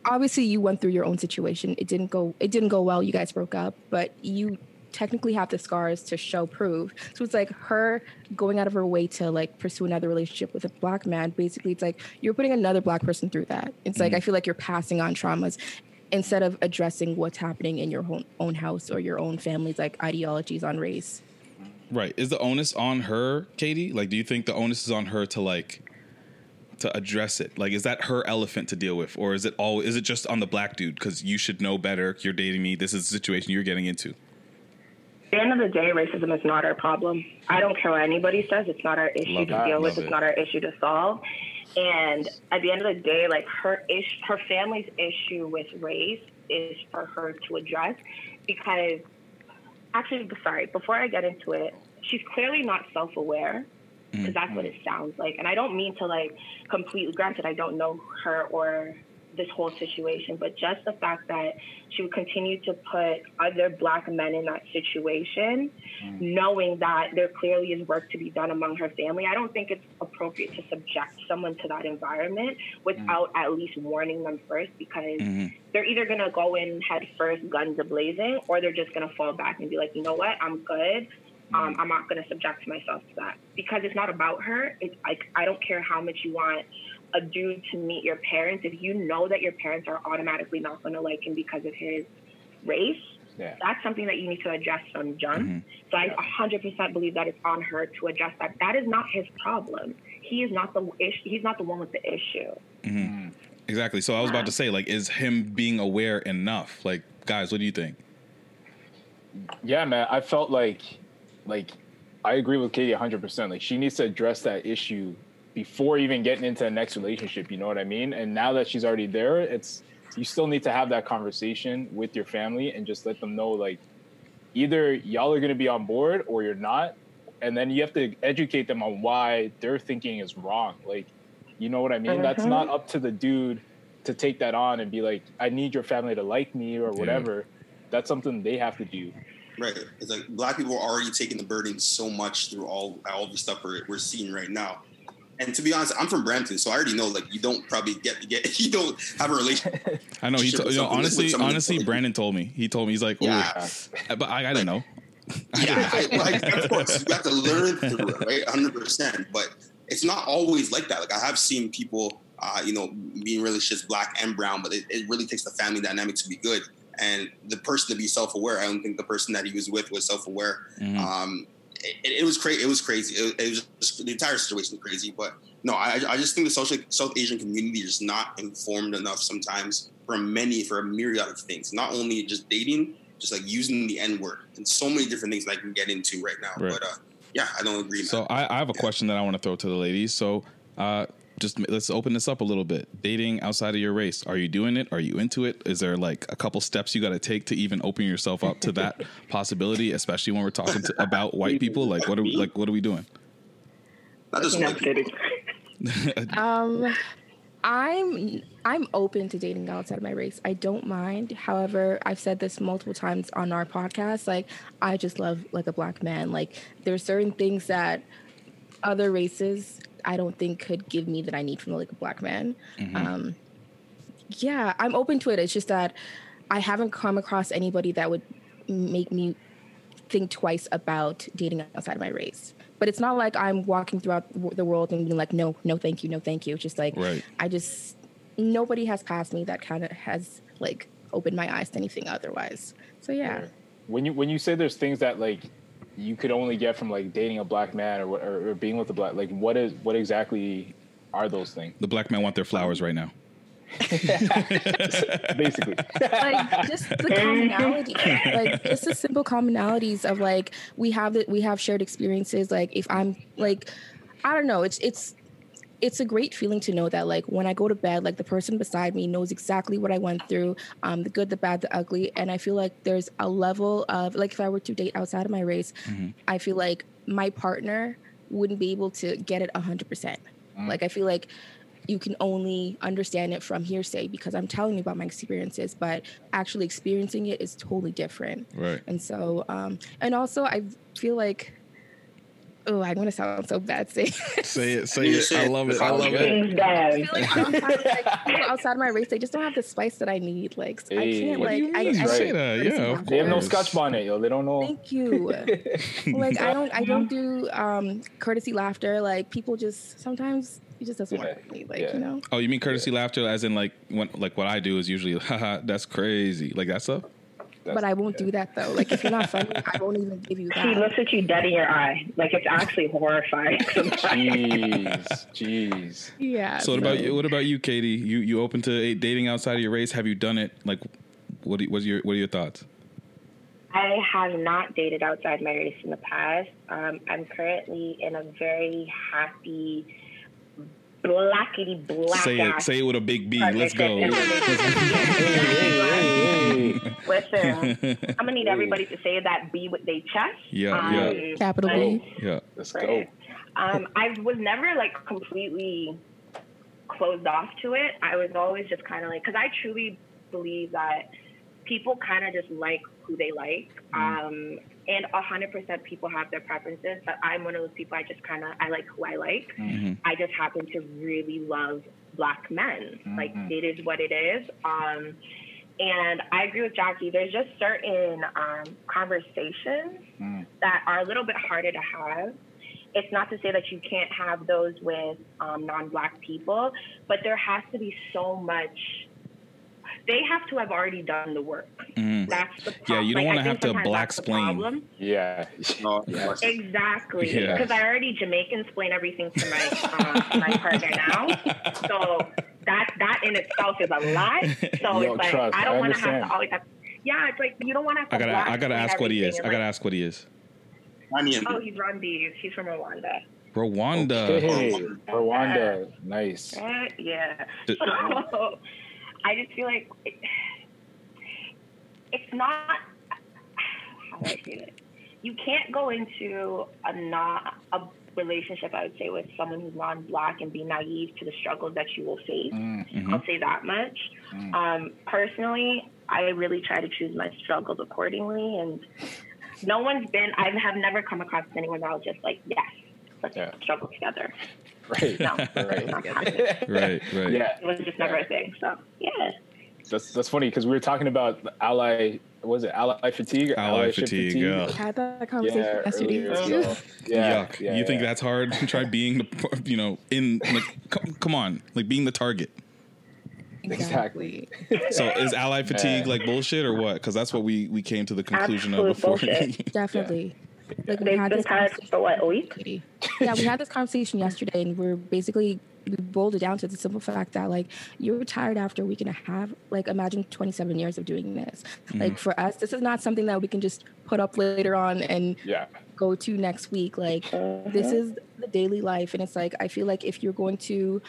obviously you went through your own situation. It didn't go. It didn't go well. You guys broke up, but you technically have the scars to show proof. So it's like her going out of her way to like pursue another relationship with a black man. Basically, it's like you're putting another black person through that. It's like mm-hmm. I feel like you're passing on traumas instead of addressing what's happening in your own, own house or your own family's like ideologies on race. Right. Is the onus on her, Katie? Like, do you think the onus is on her to like to address it? Like, is that her elephant to deal with, or is it all? Is it just on the black dude because you should know better? You're dating me. This is the situation you're getting into. At the end of the day, racism is not our problem. I don't care what anybody says. It's not our issue Love to it. deal with. Love It's not our issue to solve. And at the end of the day, like her ish, her family's issue with race is for her to address because actually, sorry, before I get into it, she's clearly not self-aware because that's what it mm-hmm. sounds like. And I don't mean to like completely, granted, I don't know her or this whole situation, but just the fact that she would continue to put other black men in that situation, mm. knowing that there clearly is work to be done among her family, I don't think it's appropriate to subject someone to that environment without mm. at least warning them first because mm-hmm. they're either going to go in head first, guns a blazing, or they're just going to fall back and be like, you know what, I'm good. Mm. Um, I'm not going to subject myself to that. Because it's not about her. It's like I don't care how much you want a dude to meet your parents. If you know that your parents are automatically not going to like him because of his race, Yeah. that's something that you need to address from jump. So I 100% believe that it's on her to address that. That is not his problem. He is not the issue. He's not the one with the issue. hmm Exactly. So I was about to say, like, is him being aware enough? Like, guys, what do you think? Yeah, man. I felt like, like, I agree with Katie 100%. Like, she needs to address that issue before even getting into the next relationship. You know what I mean? And now that she's already there, it's, you still need to have that conversation with your family and just let them know, like, either y'all are going to be on board or you're not. And then you have to educate them on why their thinking is wrong. Like, you know what I mean? That's Mhm. not up to the dude to take that on and be like, I need your family to like me or whatever. That's something they have to do. Right. It's like black people are already taking the burden so much through all all the stuff we're, we're seeing right now. And to be honest, I'm from Brampton, so I already know like you don't probably get get [LAUGHS] you don't have a relationship. [LAUGHS] I know. He, to, you know, honestly, honestly, Brandon told me. He told me he's like, Yeah. but I, I didn't know. [LAUGHS] Yeah, I, like, of course, you have to learn through it, right? 100%. But it's not always like that. Like, I have seen people, uh, you know, being relationships black and brown, but it, it really takes the family dynamic to be good. And the person to be self aware, I don't think the person that he was with was self aware. Mhm. Um, it, it was crazy. It was crazy. It, it was just, the entire situation was crazy. But no, I, I just think the social South Asian community is not informed enough sometimes for many for a myriad of things. Not only just dating, just like using the N word and so many different things that I can get into right now. Right. But uh, yeah, I don't agree. So I, I have a question that I want to throw to the ladies. So uh, just let's open this up a little bit. Dating outside of your race, are you doing it? Are you into it? Is there like a couple steps you got to take to even open yourself up to that [LAUGHS] possibility? Especially when we're talking to, about white people. Like what are we like? What are we doing? Not just No, white kidding. [LAUGHS] Um, I'm I'm open to dating outside of my race. I don't mind. However, I've said this multiple times on our podcast. Like, I just love like a black man. Like, there's certain things that other races I don't think could give me that I need from the like a black man. Um, yeah, I'm open to it. It's just that I haven't come across anybody that would make me think twice about dating outside of my race. But it's not like I'm walking throughout the world and being like, no, no, thank you, no, thank you. It's just like, Right. I just, nobody has passed me that kind of has like opened my eyes to anything otherwise. So yeah. When you when you say there's things that like you could only get from like dating a black man or or, or being with a black like what is what exactly are those things? The black men want their flowers right now. [LAUGHS] Basically. like just the commonality like just the simple commonalities of like we have it we have shared experiences like if i'm like i don't know it's it's it's a great feeling to know that like when i go to bed like the person beside me knows exactly what i went through um the good the bad the ugly and i feel like there's a level of like if i were to date outside of my race i feel like my partner wouldn't be able to get it 100% like i feel like you can only understand it from hearsay because I'm telling you about my experiences, but actually experiencing it is totally different. Right. And so, um, and also, I feel like, oh, I'm gonna sound so bad saying. Say it. Say it. I love it. I love it. I feel like outside, like, people outside of my race, they just don't have the spice that I need. Like, I Hey. can't like. you I, mean? I, can't that, yeah, They have no scotch bonnet, yo. They don't know. Thank you. [LAUGHS] like I don't, I don't do um, courtesy laughter. Like people just sometimes it just doesn't work with me. Like Yeah. you know. Oh, you mean courtesy laughter, as in like when like what I do is usually, [LAUGHS] haha, that's crazy, like that stuff. But I won't do that though. Like if you're not funny, I won't even give you that. He looks at you dead in your eye. Like it's actually horrifying. [LAUGHS] Jeez, jeez. Yeah. So what about you? What about you, Katie? You you open to dating outside of your race? Have you done it? Like, what do what's your what are your thoughts? I have not dated outside my race in the past. Um, I'm currently in a very happy, blackety black say it. ass Say it with a big B. Let's go. Listen, [LAUGHS] I'm gonna need everybody to say that B with their chest. Yeah, Um, yeah. Capital B. Yeah. Let's go. Um, I was never like completely closed off to it. I was always just kind of like, because I truly believe that people kind of just like who they like. Um, and hundred percent people have their preferences, but I'm one of those people. I just kind of I like who I like. Mhm. I just happen to really love black men. Like Mhm. it is what it is. Um, and I agree with Jackie. There's just certain um, conversations that are a little bit harder to have. It's not to say that you can't have those with um, non-black people, but there has to be so much. They have to have already done the work. Mhm. That's the Yeah, you don't Like, want to have to black that's the explain. problem. Yeah. Exactly. Yeah. Because I already Jamaican explain everything to my um, to my partner now. So that that in itself is a lot. So Yo, it's like trust, I don't want to have understand. to always have. Yeah, it's like you don't want to. I gotta I gotta ask what he is. I gotta like, ask what he is. Oh, he's Rwandese. He's from Rwanda. Rwanda. Okay. Rwanda. Nice. Uh, yeah. So [LAUGHS] I just feel like it, it's not. How do I say it? You can't go into a not a relationship. I would say with someone who's non-black and be naive to the struggles that you will face. Mhm. I'll say that much. Um, personally, I really try to choose my struggles accordingly, and no one's been. I have never come across anyone that was just like, yes, let's struggle together. Right. No, [LAUGHS] right. not. [LAUGHS] Right. Right. Yeah. It was just never a thing. So yeah. That's that's funny because we were talking about ally. What was it ally fatigue? Or Ally allyship fatigue, yeah. We had that conversation Yeah, yesterday so, yeah, Yuck. yeah, you think yeah. that's hard? [LAUGHS] Try being the you know in like come, come on like being the target. Exactly. So is ally fatigue like bullshit or what? Because that's what we we came to the conclusion of before. bullshit. Definitely. Like we They've had been this tired for what a week. yeah, we had this conversation yesterday, and we're basically we boiled it down to the simple fact that like you're tired after a week and a half. Like imagine 27 years of doing this. Like Mhm. for us, this is not something that we can just put up later on and yeah. go to next week. Like this is the daily life, and it's like I feel like if you're going to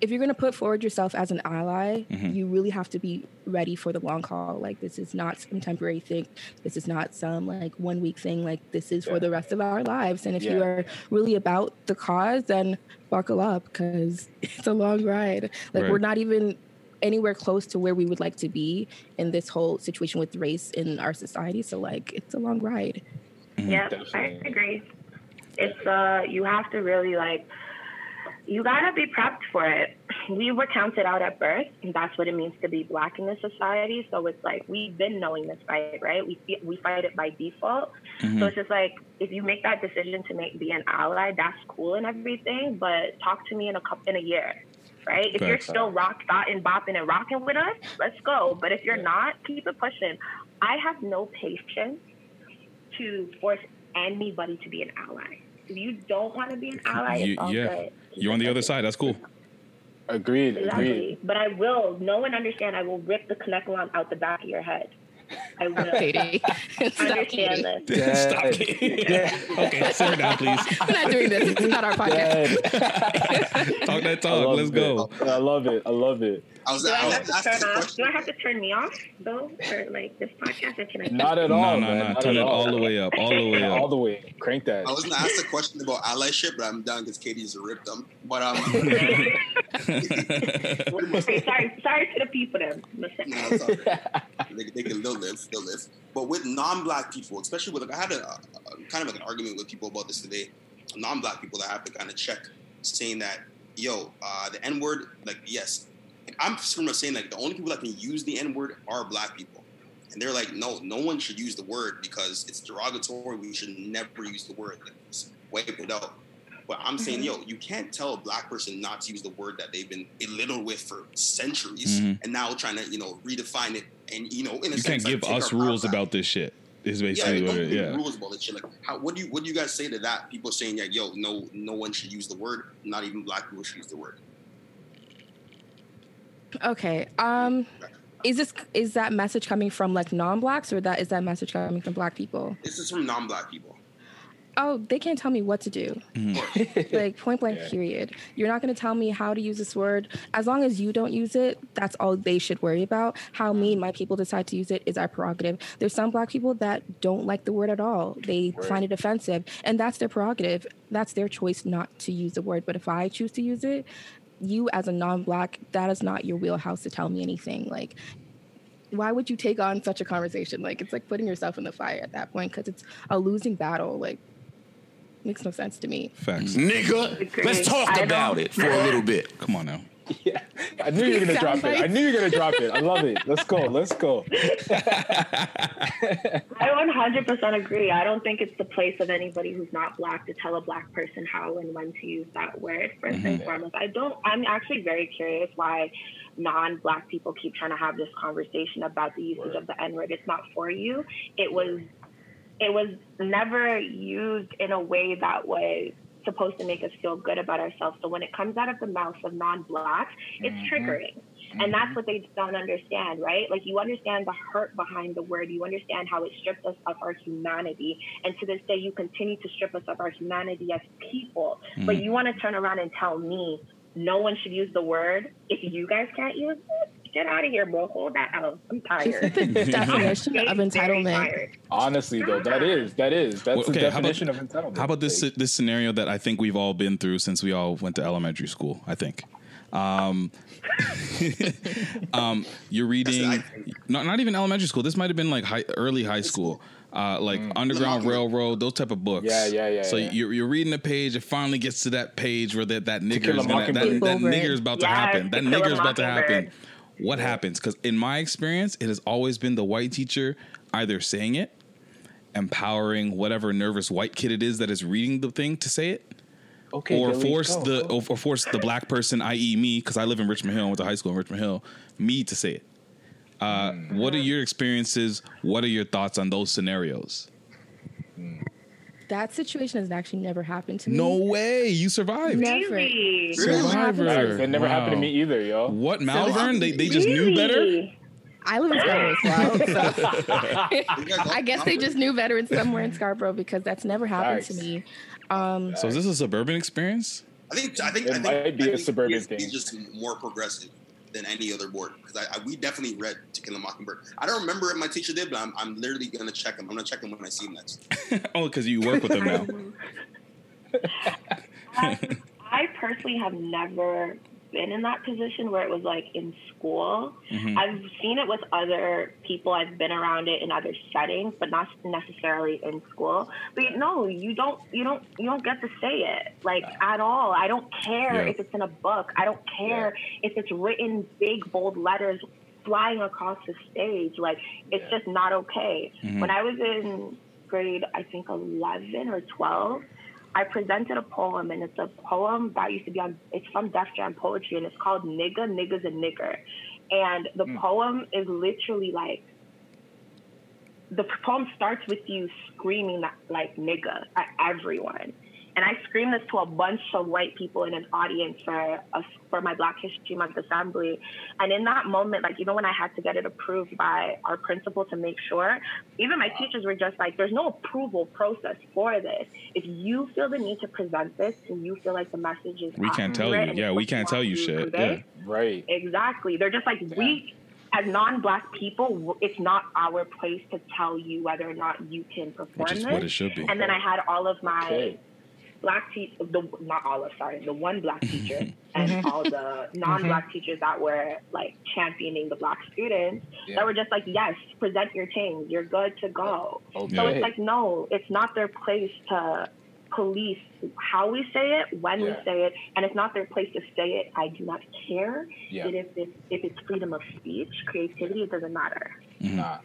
if you're going to put forward yourself as an ally, Mhm. you really have to be ready for the long haul. Like this is not some temporary thing. This is not some like one week thing. Like this is for the rest of our lives. And if you are really about the cause, then buckle up because [LAUGHS] it's a long ride. Like we're not even anywhere close to where we would like to be in this whole situation with race in our society. So like it's a long ride. Yeah, I agree. It's uh, you have to really like, you gotta be prepped for it. We were counted out at birth, and that's what it means to be black in this society. So it's like we've been knowing this fight, right? We we fight it by default. Mhm. So it's just like if you make that decision to make be an ally, that's cool and everything. But talk to me in a couple in a year. Right? If you're still rock dotting, bopping, and rocking with us, let's go. But if you're not, keep it pushing. I have no patience to force anybody to be an ally. If you don't want to be an ally, You- it's all yeah, good. You're on the other side. That's cool. Agreed. Exactly. But I will, know and understand, I will rip the connect line out the back of your head. I will. Katie. understand this. [LAUGHS] Stop. It. [LAUGHS] Okay, simmer down, please. We're not doing this. It's not our podcast. [LAUGHS] Talk that I talk. Let's it. go. I love it. I love it. I was, Do I, I was have to turn off? Do I have to turn me off though for like this podcast, or can I? Not at all. no, man. no. Turn it all the way up. All the way [LAUGHS] up. All the way. Crank that. I was gonna ask a question about allyship, but I'm done because Katie's a rip them. But um, [LAUGHS] [LAUGHS] sorry, sorry, sorry to the people then. No, it's they, they can they'll live, they'll live. But with non-black people, especially with like I had a, a kind of like an argument with people about this today. Non-black people that have to kind of check, saying that yo, uh, the N word, like yes, like, I'm sort of saying like the only people that can use the N word are black people, and they're like no, no one should use the word because it's derogatory. We should never use the word. Like, wipe it out. But I'm saying, yo, you can't tell a black person not to use the word that they've been belittled with for centuries, Mhm. and now trying to, you know, redefine it And you know, in a You sense, can't give take us rules back. about this shit. Is basically don't what it. Yeah. rules about this shit. Like, how, what do you what do you guys say to that? People saying that yo, no, no one should use the word. Not even black people should use the word. Okay. Um, is this is that message coming from like non-blacks or that is that message coming from black people? This is from non-black people. Oh, they can't tell me what to do. [LAUGHS] like point blank Yeah. period. You're not going to tell me how to use this word. As long as you don't use it, that's all they should worry about. How me and my people decide to use it is our prerogative. There's some black people that don't like the word at all. They Right. find it offensive, and that's their prerogative. That's their choice not to use the word. But if I choose to use it, you as a non-black, that is not your wheelhouse to tell me anything. Like why would you take on such a conversation? Like it's like putting yourself in the fire at that point because it's a losing battle. Like makes no sense to me. Facts. Nigga, let's talk about it for a little bit. Come on now. [LAUGHS] I knew you were gonna drop it. I knew you were gonna drop it. I love it. Let's go. Let's go. [LAUGHS] I 100% agree. I don't think it's the place of anybody who's not black to tell a black person how and when to use that word. First and Mhm. foremost, I don't. I'm actually very curious why non-black people keep trying to have this conversation about the usage of the N-word. It's not for you. It was. It was never used in a way that was supposed to make us feel good about ourselves. So when it comes out of the mouths of non-blacks, it's Mhm. triggering. And that's what they don't understand, right? Like you understand the hurt behind the word. You understand how it stripped us of our humanity. And to this day, you continue to strip us of our humanity as people. But Mm. you want to turn around and tell me no one should use the word if you guys can't use it? Get out of here, bro. Hold that out. I'm tired. the definition I'm of entitlement. Honestly, though, that is that is that's Well, the okay, how about- definition of entitlement. How about this this scenario that I think we've all been through since we all went to elementary school? I think. Um, [LAUGHS] um, you're reading, not not even elementary school. This might have been like high, early high school, uh, like Underground Railroad, those type of books. Mm. Yeah, yeah, yeah, So yeah. you're you're reading a page. It finally gets to that page where that that nigger is gonna that, that nigger is about to happen. That To nigger is about to happen. What happens? Because in my experience, it has always been the white teacher either saying it, empowering whatever nervous white kid it is that is reading the thing to say it, Okay, or force go, the go. or, or force the black person, i.e., me, because I live in Richmond Hill, went to high school in Richmond Hill, me to say it. Uh, Hmm. What are your experiences? What are your thoughts on those scenarios? That situation has actually never happened to me. No way, you survived. Never. Survivor. Facts. That never happened to me either, yo. What Malvern? They they just knew better. I live in Scarborough. So I [LAUGHS] guess they just knew veterans somewhere in Scarborough because that's never happened to me. Um, So is this a suburban experience? I think I think It I think, might be I a think suburban PSP thing. is just more progressive than any other board because I, I we definitely read To Kill a Mockingbird. I don't remember if my teacher did, but I'm, I'm literally gonna check him. I'm gonna check him when I see him next. [LAUGHS] oh, because you work with them now. [LAUGHS] I personally have never been in that position where it was like in school. Mhm. I've seen it with other people. I've been around it in other settings, but not necessarily in school. But no, you don't. You don't. You don't get to say it like at all. I don't care Yeah. if it's in a book. I don't care if it's written big bold letters flying across the stage. Like it's just not okay. Mhm. When I was in grade, I think eleven or twelve. I presented a poem, and it's a poem that used to be on. It's from Def Jam Poetry, and it's called "Nigga, Niggas, and Nigger." And the mm. poem is literally like the poem starts with you screaming that like "nigga" at everyone. And I screamed this to a bunch of white people in an audience for a, for my Black History Month assembly. And in that moment, like even when I had to get it approved by our principal to make sure, even my teachers were just like, "There's no approval process for this. If you feel the need to present this and you feel like the message is We can't tell you. Yeah, we can't tell you shit. convey, Yeah. Right. Exactly. They're just like we as non-black people. It's not our place to tell you whether or not you can perform Which is this. what it should be. And then I had all of my Okay. Black teachers, the not all of sorry, the one black [LAUGHS] teacher and [LAUGHS] all the mm-hmm. non-black teachers that were like championing the black students Yeah. that were just like, yes, present your things, you're good to go. Oh, so Okay. it's like, no, it's not their place to police how we say it, when we say it, and it's not their place to say it. I do not care. Yeah. If, if, if it's freedom of speech, creativity, it doesn't matter. Nah.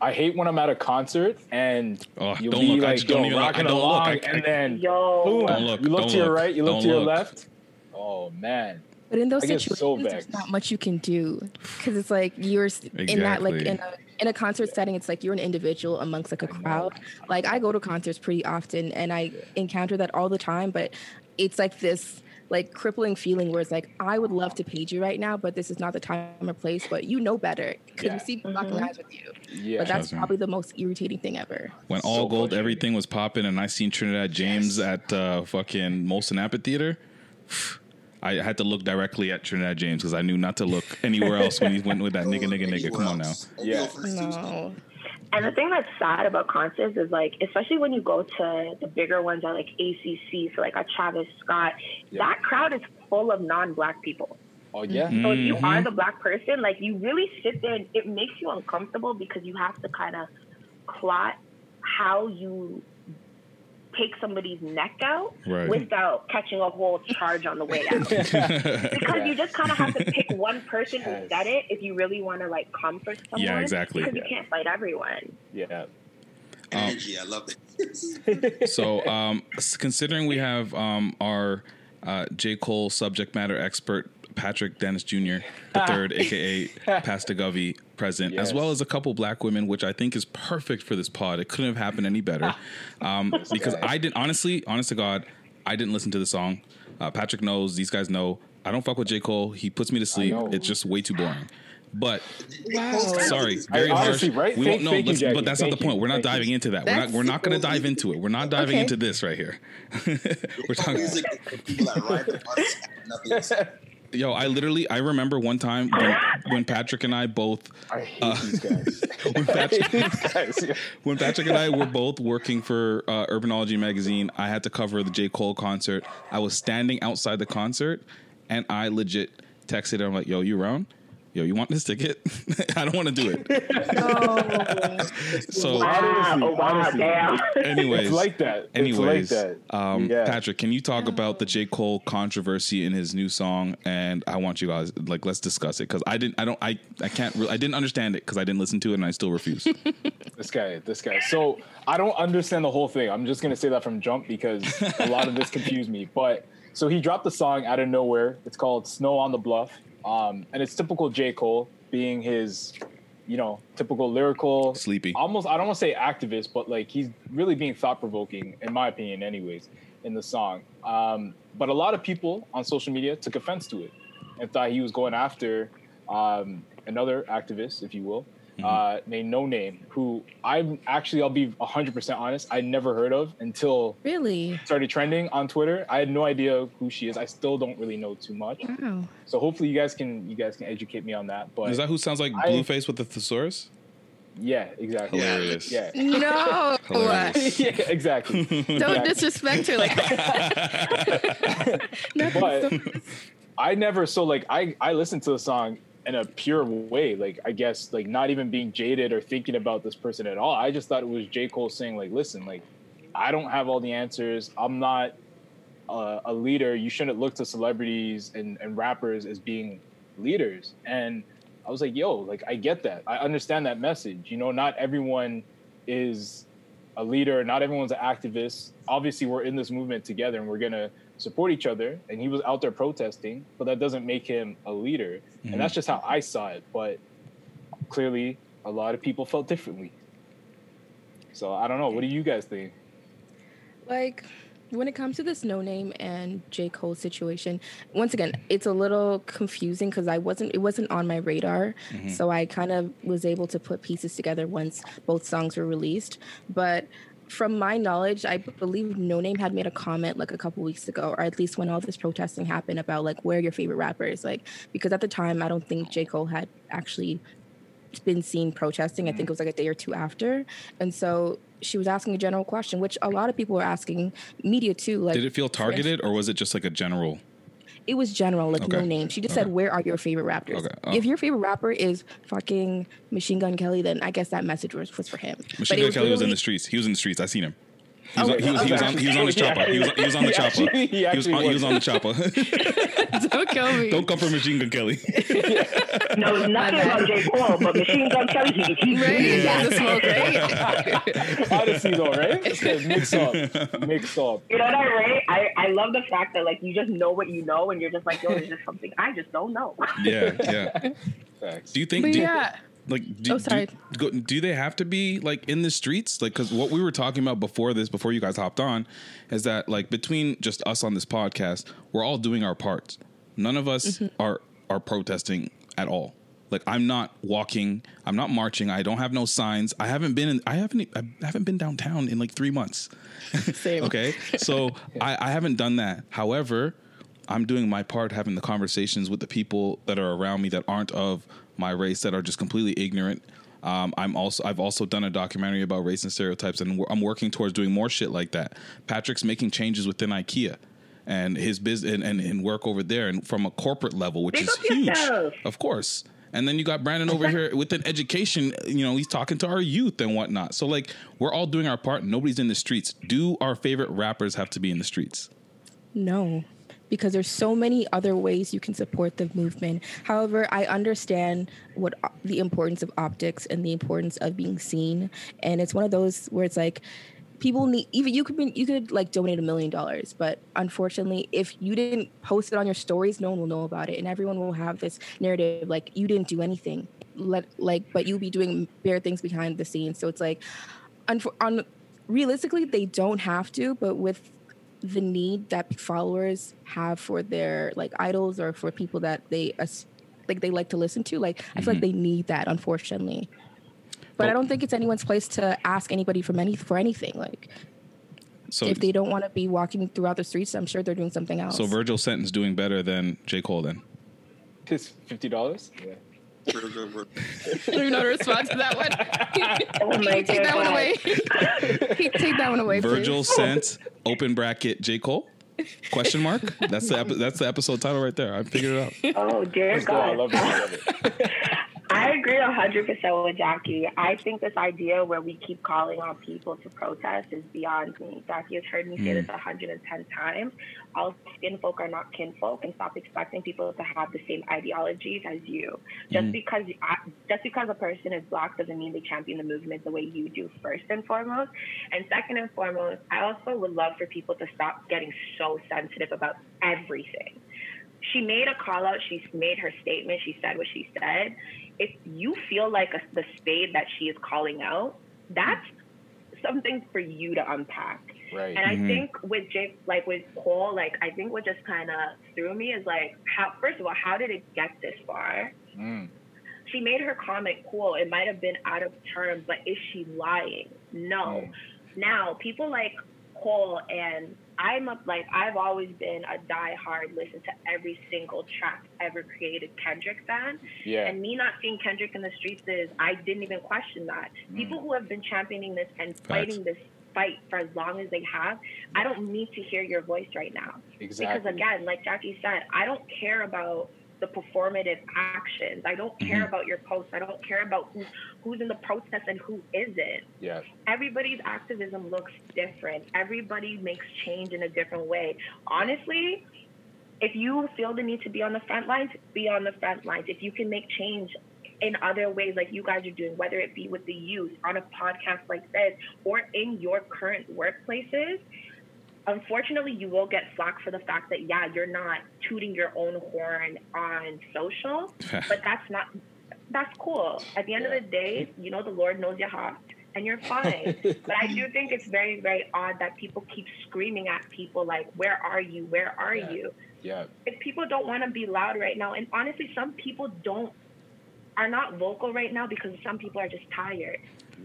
I hate when I'm at a concert and Oh, you'll don't be look. I like, just don't yo, even look. I rocking don't look. along, I- I- and then Yo, boom, Don't look. you look Don't to your look. right, you look Don't to your look. left. Oh man, But in those I situations, so there's not much you can do because it's like you're s- in that like in a in a concert setting. It's like you're an individual amongst like a crowd. Like I go to concerts pretty often, and I encounter that all the time. But it's like this like crippling feeling where it's like I would love to page you right now, but this is not the time or place. But you know better because Yeah. you see people knocking eyes with you. Yeah. but that's Trust me. probably the most irritating thing ever. When So all gold, frustrating. everything was popping, and I seen Trinidad James at uh, fucking Molson Amphitheater. [SIGHS] I had to look directly at Trinidad James because I knew not to look anywhere else when he went with that nigga, nigga, [LAUGHS] nigga. Come on now. Yeah. No. And the thing that's sad about concerts is like, especially when you go to the bigger ones at like ACC, so like a Travis Scott, Yeah. that crowd is full of non-black people. Oh yeah. Mm-hmm. So if you are mm-hmm. the black person, like you really sit there and it makes you uncomfortable because you have to kind of plot how you take somebody's neck out Right. without catching a whole charge on the way out. [LAUGHS] because you just kind of have to pick one person who Yes. said it if you really want to like come for someone. Yeah, exactly. Because you can't fight everyone. Yeah. [LAUGHS] Energy, I love it. [LAUGHS] so um considering we have um our uh j cole subject matter expert patrick dennis jr the third aka pastor govey present as well as a couple black women which i think is perfect for this pod it couldn't have happened any better [LAUGHS] um because guy. i didn't honestly honest to god i didn't listen to the song uh, patrick knows these guys know i don't fuck with j cole he puts me to sleep it's just way too boring but Wow. sorry, I- very honestly, harsh. right? We Thank- won't know, you, but that's not the point. you. We're not Thank you. diving into that. We're not. We're not going to dive into it. We're not diving Okay. into this right here. [LAUGHS] we're talking. Music people that ride the bus, nothing else. Yo, I literally I remember one time when, when Patrick and I both I hate Uh, these guys. [LAUGHS] when Patrick these guys. Yeah. [LAUGHS] when Patrick and I were both working for uh, Urbanology magazine, I had to cover the J Cole concert. I was standing outside the concert, and I legit texted him like, "Yo, you around? Yo, you want this ticket? [LAUGHS] I don't want to do it." So, Honestly, oh, honestly. anyways, It's like that. Anyways, it's like that. Um, Yeah. Patrick, can you talk about the J Cole controversy in his new song? And I want you guys like let's discuss it because I didn't, I don't, I, I can't, really, I didn't understand it because I didn't listen to it and I still refuse. [LAUGHS] This guy, this guy. So I don't understand the whole thing. I'm just gonna say that from jump because a lot of this [LAUGHS] confused me. But so he dropped the song out of nowhere. It's called "Snow on the Bluff," um, and it's typical J Cole being his, you know, typical lyrical, Sleepy. Almost, I don't want to say activist, but like he's really being thought provoking, in my opinion, anyways, in the song. Um, but a lot of people on social media took offense to it and thought he was going after um, another activist, if you will, uh, named Noname, who I'm actually, I'll be 100% honest, I never heard of until Really? started trending on Twitter. I had no idea who she is. I still don't really know too much. Wow. So hopefully you guys can you guys can educate me on that. But Is that who sounds like I- Blueface with the thesaurus? yeah, exactly. Hilarious. Yeah. [LAUGHS] No. Hilarious. [LAUGHS] yeah, exactly. [LAUGHS] Don't Exactly. disrespect her like that. But- so- I never so like I I listened to the song in a pure way, like I guess like not even being jaded or thinking about this person at all. I just thought it was J Cole saying like, listen, like I don't have all the answers. I'm not a, a leader. You shouldn't look to celebrities and, and rappers as being leaders. And I was like, yo, like I get that. I understand that message. You know, not everyone is a leader. Not everyone's an activist. Obviously, we're in this movement together, and we're gonna support each other. And he was out there protesting, but that doesn't make him a leader. Mhm. And that's just how I saw it. But clearly, a lot of people felt differently. So I don't know. What do you guys think? like when it comes to this Noname and J. Cole situation, once again, it's a little confusing because I wasn't it wasn't on my radar. So I kind of was able to put pieces together once both songs were released. But from my knowledge, I believe Noname had made a comment like a couple weeks ago, or at least when all this protesting happened about like where are your favorite rappers, like because at the time I don't think J. Cole had actually been seen protesting. I think it was like a day or two after. And so she was asking a general question, which a lot of people were asking, media too. Like, Did it feel targeted or was it just like a general? It was general, like Noname. She just Okay. said, "Where are your favorite rappers?" Okay. Oh. If your favorite rapper is fucking Machine Gun Kelly, then I guess that message was, was for him. Machine it Gun Kelly was in the streets. He was in the streets. I seen him. He was, oh, on, he was, he was on, he was on his [LAUGHS] chopper. He was, he was on the He chopper. actually- he He was actually on, he was was. on the chopper. [LAUGHS] Don't kill me. Don't come for Machine Gun Kelly. [LAUGHS] No, nothing about J. Cole, but Machine Gun Kelly, he, he's Right, doing he that. smoke, right? Honestly, though, right? Mix up, mix up. You know what I right? I, I love the fact that like you just know what you know and you're just like, yo, there's just something I just don't know. yeah, yeah. Facts. Do you think? But do, yeah. Like, do, Oh, sorry. Do, do they have to be like in the streets? Like, because what we were talking about before this, before you guys hopped on, is that like between just us on this podcast, we're all doing our parts. None of us Mm-hmm. are are protesting at all. Like, I'm not walking. I'm not marching. I don't have no signs. I haven't been. In, I haven't. I haven't been downtown in like three months. [LAUGHS] Same. Okay, so [LAUGHS] I, I haven't done that. However, I'm doing my part, having the conversations with the people that are around me that aren't of my race, that are just completely ignorant. Um, I'm also I've also done a documentary about race and stereotypes, and I'm working towards doing more shit like that. Patrick's making changes within IKEA and his business and, and, and work over there, and from a corporate level, which Big is huge, yourself. of course. And then you got Brandon over here with an education. You know, he's talking to our youth and whatnot. So like, we're all doing our part. Nobody's in the streets. Do our favorite rappers have to be in the streets? No, because there's so many other ways you can support the movement. However, I understand what uh, the importance of optics and the importance of being seen, and it's one of those where it's like people need even you could be, you could like donate a million dollars, but unfortunately, if you didn't post it on your stories, no one will know about it, and everyone will have this narrative like you didn't do anything. Let like, but you'll be doing bare things behind the scenes. So it's like, unfor- on realistically, they don't have to, but with the need that followers have for their like idols or for people that they like they like to listen to like i feel like mm-hmm. they need that unfortunately but i don't think it's anyone's place to ask anybody from any for anything like So if they don't want to be walking throughout the streets i'm sure they're doing something else So Virgil Sentence doing better than J Cole then. It's fifty dollars. Yeah. There's no response to that one [LAUGHS] Oh my take that one away take that one away Virgil please. sent open bracket J Cole question mark. That's the epi- that's the episode title right there. I figured it out. Oh dear Let's go. I love it. I love it. [LAUGHS] I agree hundred percent with Jackie. I think this idea where we keep calling on people to protest is beyond me. Jackie has heard me say mm. this hundred and ten times. All skin folk are not kinfolk, and stop expecting people to have the same ideologies as you. Just mm. because just because a person is black doesn't mean they champion the movement the way you do. First and foremost, and second and foremost, I also would love for people to stop getting so sensitive about everything she made a call out. She made her statement. She said what she said. If you feel like a, the spade that she is calling out, that's something for you to unpack. Right. And I think with Jake, like with Cole, like I think what just kind of threw me is like, how first of all, how did it get this far? Mm. She made her comment cool. It might have been out of turn, but is she lying? No. Mm. Now, people like Cole and I'm a, like I've always been a die-hard listen to every single track ever created Kendrick fan. Yeah. And me not seeing Kendrick in the streets is I didn't even question that. Mm. People who have been championing this and fighting this fight for as long as they have, I don't need to hear your voice right now. Exactly. Because again, like Jackie said, I don't care about the performative actions. I don't care mm-hmm. about your posts. I don't care about who's who's in the protest and who isn't. Yes. Everybody's activism looks different. Everybody makes change in a different way. Honestly, if you feel the need to be on the front lines, be on the front lines. If you can make change in other ways like you guys are doing, whether it be with the youth, on a podcast like this, or in your current workplaces, unfortunately you will get flack for the fact that yeah, you're not tooting your own horn on social, [LAUGHS] but that's not that's cool. At the end of the day, you know the Lord knows your heart and you're fine. [LAUGHS] but I do think it's very, very odd that people keep screaming at people like, Where are you? Where are Yeah. you? Yeah. if people don't want to be loud right now, and honestly, some people don't are not vocal right now because some people are just tired.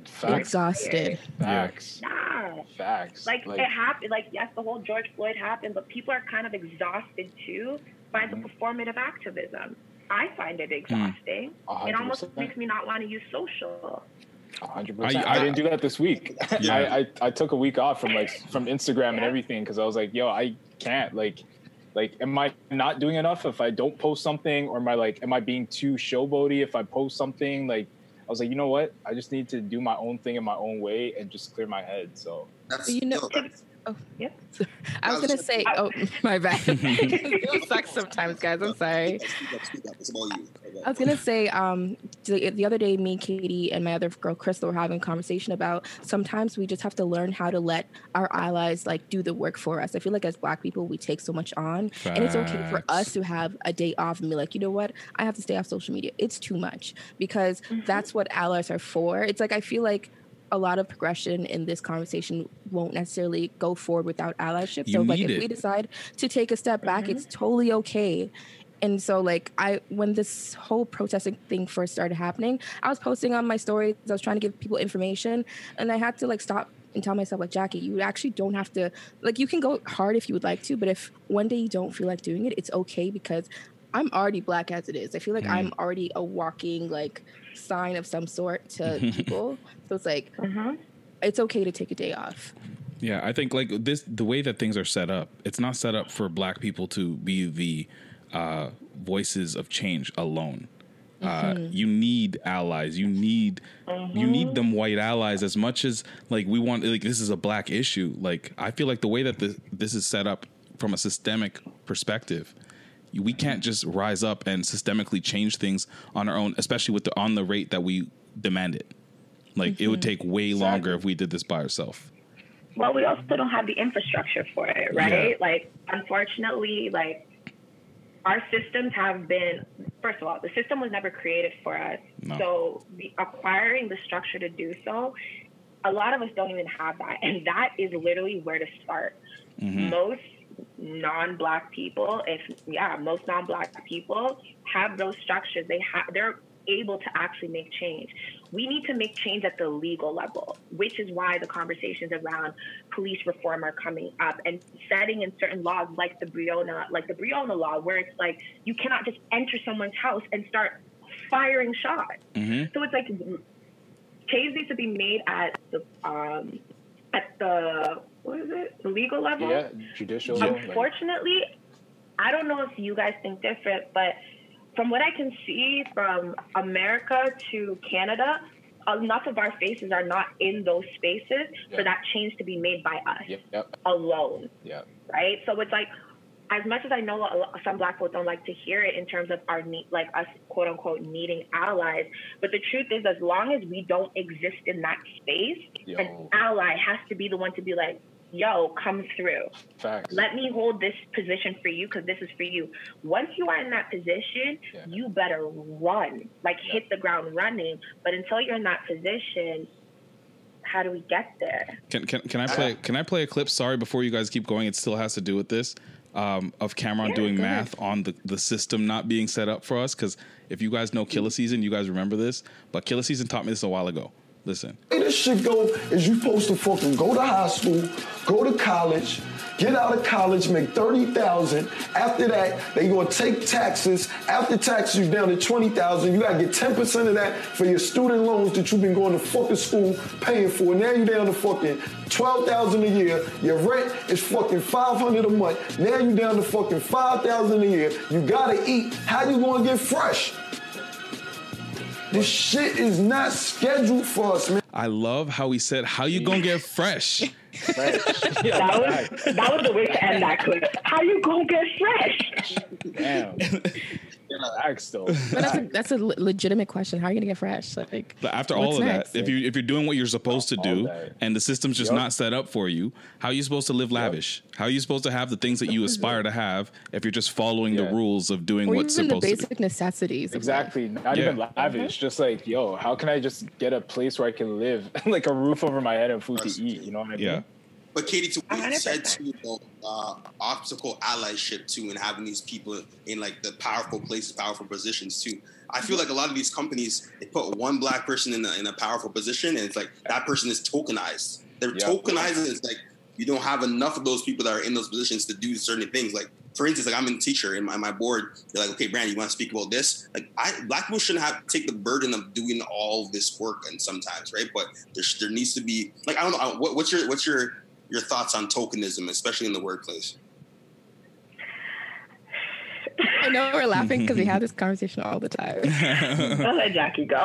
Facts. exhausted Facts. Nah. Facts. Like, it happened. Like yes, the whole George Floyd happened, but people are kind of exhausted too by the mm-hmm. performative activism. I find it hmm. exhausting. A It almost makes me not want to use social. Hundred I- percent. I- I didn't do that this week. [LAUGHS] Yeah. I, I I took a week off from like from Instagram and everything because I was like, yo, I can't like. Like, am I not doing enough if I don't post something, or am I like, am I being too showboaty if I post something? Like, I was like, you know what? I just need to do my own thing in my own way and just clear my head. So That's You know, no, oh, yeah. [LAUGHS] I was gonna say, oh, [LAUGHS] my bad. [LAUGHS] it sucks sometimes, guys. I'm sorry. speak up, speak up. It's about you. I was gonna say, um, the, the other day, me, Katie, and my other girl, Crystal, were having a conversation about sometimes we just have to learn how to let our allies like do the work for us. I feel like as Black people, we take so much on, and it's okay for us to have a day off and be like, you know what, I have to stay off social media. It's too much because that's what allies are for. It's like I feel like. A lot of progression in this conversation won't necessarily go forward without allyship. You so, like, need if it. we decide to take a step back, it's mm-hmm. totally okay and so like i when this whole protesting thing first started happening i was posting on my stories i was trying to give people information and i had to like stop and tell myself like jackie you actually don't have to like you can go hard if you would like to but if one day you don't feel like doing it it's okay because i'm already black as it is i feel like i'm already a walking like sign of some sort to [LAUGHS] people so it's like it's okay to take a day off Yeah, I think like this, the way that things are set up, it's not set up for Black people to be the uh, voices of change alone. Uh, you need allies. You need you need them white allies as much as like we want. Like this is a black issue. Like I feel like the way that this this is set up from a systemic perspective, we can't just rise up and systemically change things on our own, especially with the on the rate that we demand it. Like it would mm-hmm. take way longer if we did this by ourselves. well, we also don't have the infrastructure for it, right? Yeah. Like, unfortunately, like our systems have been. First of all, the system was never created for us, No. so the, acquiring the structure to do so, a lot of us don't even have that, and that is literally where to start. Mm-hmm. Most non-black people, if yeah, most non-black people have those structures. They have they're able to actually make change. We need to make change at the legal level, which is why the conversations around police reform are coming up and setting in certain laws like the Breonna, like the Breonna law, where it's like you cannot just enter someone's house and start firing shots. So it's like change needs to be made at the um, at the what is it legal level. yeah, judicial. Unfortunately, I don't know if you guys think different, but from what I can see from America to Canada, uh, enough of our faces are not in those spaces for that change to be made by us Yep, yep, alone, yeah. right? So it's like, as much as I know lot, some black folks don't like to hear it in terms of our need, like us, quote unquote, needing allies. But the truth is, as long as we don't exist in that space, Yo. an ally has to be the one to be like, yo, come through Facts. let me hold this position for you because this is for you. Once you are in that position, Yeah. you better run, like hit the ground running. But until you're in that position, how do we get there? Can can can I play can I play a clip? Sorry, before you guys keep going, it still has to do with this. Um, of Cam'ron Yeah, doing go ahead. math on the, the system not being set up for us. Because if you guys know Killa Season, you guys remember this. But Killa Season taught me this a while ago. Listen, this shit go is you supposed to fucking go to high school, go to college, get out of college, make 30,000. After that, they gonna take taxes. After taxes, you down to 20,000. You gotta get 10% of that for your student loans that you've been going to fucking school paying for. Now you down to fucking 12,000 a year. Your rent is fucking 500 a month. Now you down to fucking 5,000 a year. You gotta eat. How you gonna get fresh? This shit is not scheduled for us, man. I love how he said, "How you gonna get fresh?" [LAUGHS] Yeah, That was that was the way to end that clip. How you gonna get fresh? damn. Facts though. [LAUGHS] But that's a, that's a legitimate question. How are you gonna get fresh? Like But after all of next? that, if you if you're doing what you're supposed to do, and the system's just Yup. not set up for you, how are you supposed to live lavish? How are you supposed to have the things that you [LAUGHS] aspire to have if you're just following the rules of doing or what's even the supposed to? basic necessities. Exactly. Not Yeah. even lavish. Mm-hmm. Just like, yo, how can I just get a place where I can live, [LAUGHS] like a roof over my head and food to eat? You know what I mean? Yeah. But Katie, to what you said too, about, uh, obstacle allyship too, and having these people in like the powerful places, powerful positions too. I feel like a lot of these companies they put one black person in a, in a powerful position, and it's like that person is tokenized. They're Yeah. tokenized, and it's like you don't have enough of those people that are in those positions to do certain things. Like for instance, like I'm a teacher and my, my board. They're like, okay, Brandon, you want to speak about this? Like, I black people shouldn't have to take the burden of doing all this work, and sometimes, right? But there, there needs to be like I don't know what, what's your what's your your thoughts on tokenism, especially in the workplace? I know we're laughing because we have this conversation all the time. [LAUGHS] Go ahead, Jackie. Go.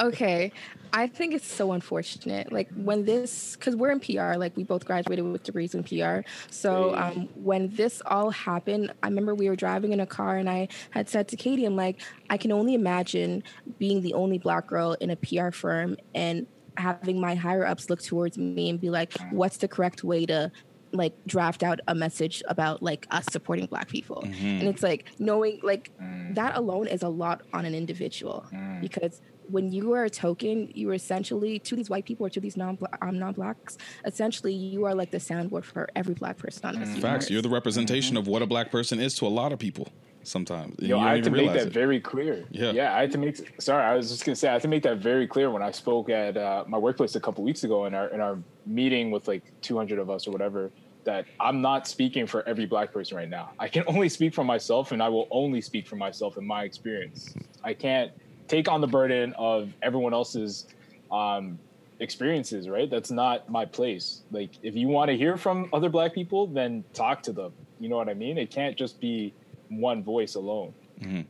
okay. I think it's so unfortunate. Like when this, because we're in PR, like we both graduated with degrees in PR. So um, when this all happened, I remember we were driving in a car and I had said to Katie, I'm like, I can only imagine being the only black girl in a PR firm and having my higher ups look towards me and be like, what's the correct way to like draft out a message about like us supporting black people Mhm. and it's like knowing like that alone is a lot on an individual because when you are a token you are essentially to these white people or to these non um, non-blacks essentially you are like the soundboard for every black person on this Facts. You're the representation of what a black person is to a lot of people. Sometimes Yo, You don't I had to make that it. very clear. Yeah. yeah. I had to make. Sorry, I was just gonna say I had to make that very clear when I spoke at uh, my workplace a couple weeks ago in our in our meeting with like 200 of us or whatever. That I'm not speaking for every black person right now. I can [LAUGHS] only speak for myself, and I will only speak for myself in my experience. I can't take on the burden of everyone else's um, experiences. Right? That's not my place. Like, if you want to hear from other black people, then talk to them. You know what I mean? It can't just be one voice alone. Mhm.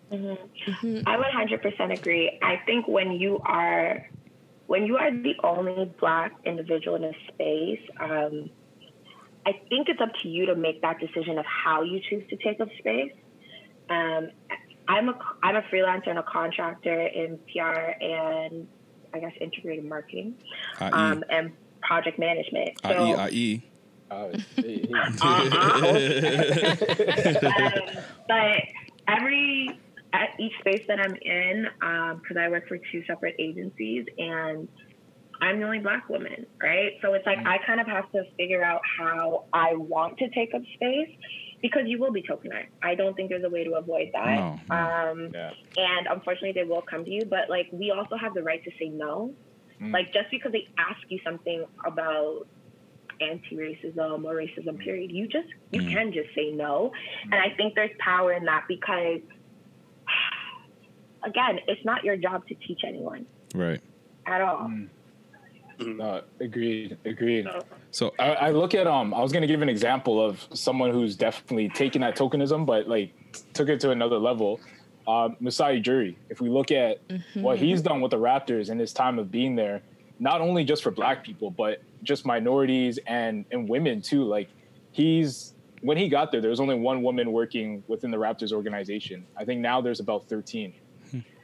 I would hundred percent agree. I think when you are when you are the only black individual in a space, um, I think it's up to you to make that decision of how you choose to take up space. Um, I'm a I'm a freelancer and a contractor in PR and I guess integrated marketing um, and project management. So, IE, IE. [LAUGHS] [LAUGHS] um, but every at each space that I'm in, because I work for two separate agencies, and I'm the only black woman, right? So it's like I kind of have to figure out how I want to take up space because you will be tokenized. I don't think there's a way to avoid that. No, Um, And unfortunately, they will come to you, but like we also have the right to say no. Mm. Like just because they ask you something about anti-racism or racism period you just you Mm. can just say no and i think there's power in that because again it's not your job to teach anyone Right. at all No, agreed, agreed. So I, I look at um. I was gonna give an example of someone who's definitely taken that tokenism, but like took it to another level. Um, Masai Ujiri. If we look at what he's done with the Raptors in his time of being there, not only just for Black people, but just minorities and and women too. Like he's when he got there, there was only one woman working within the Raptors organization. I think now there's about thirteen.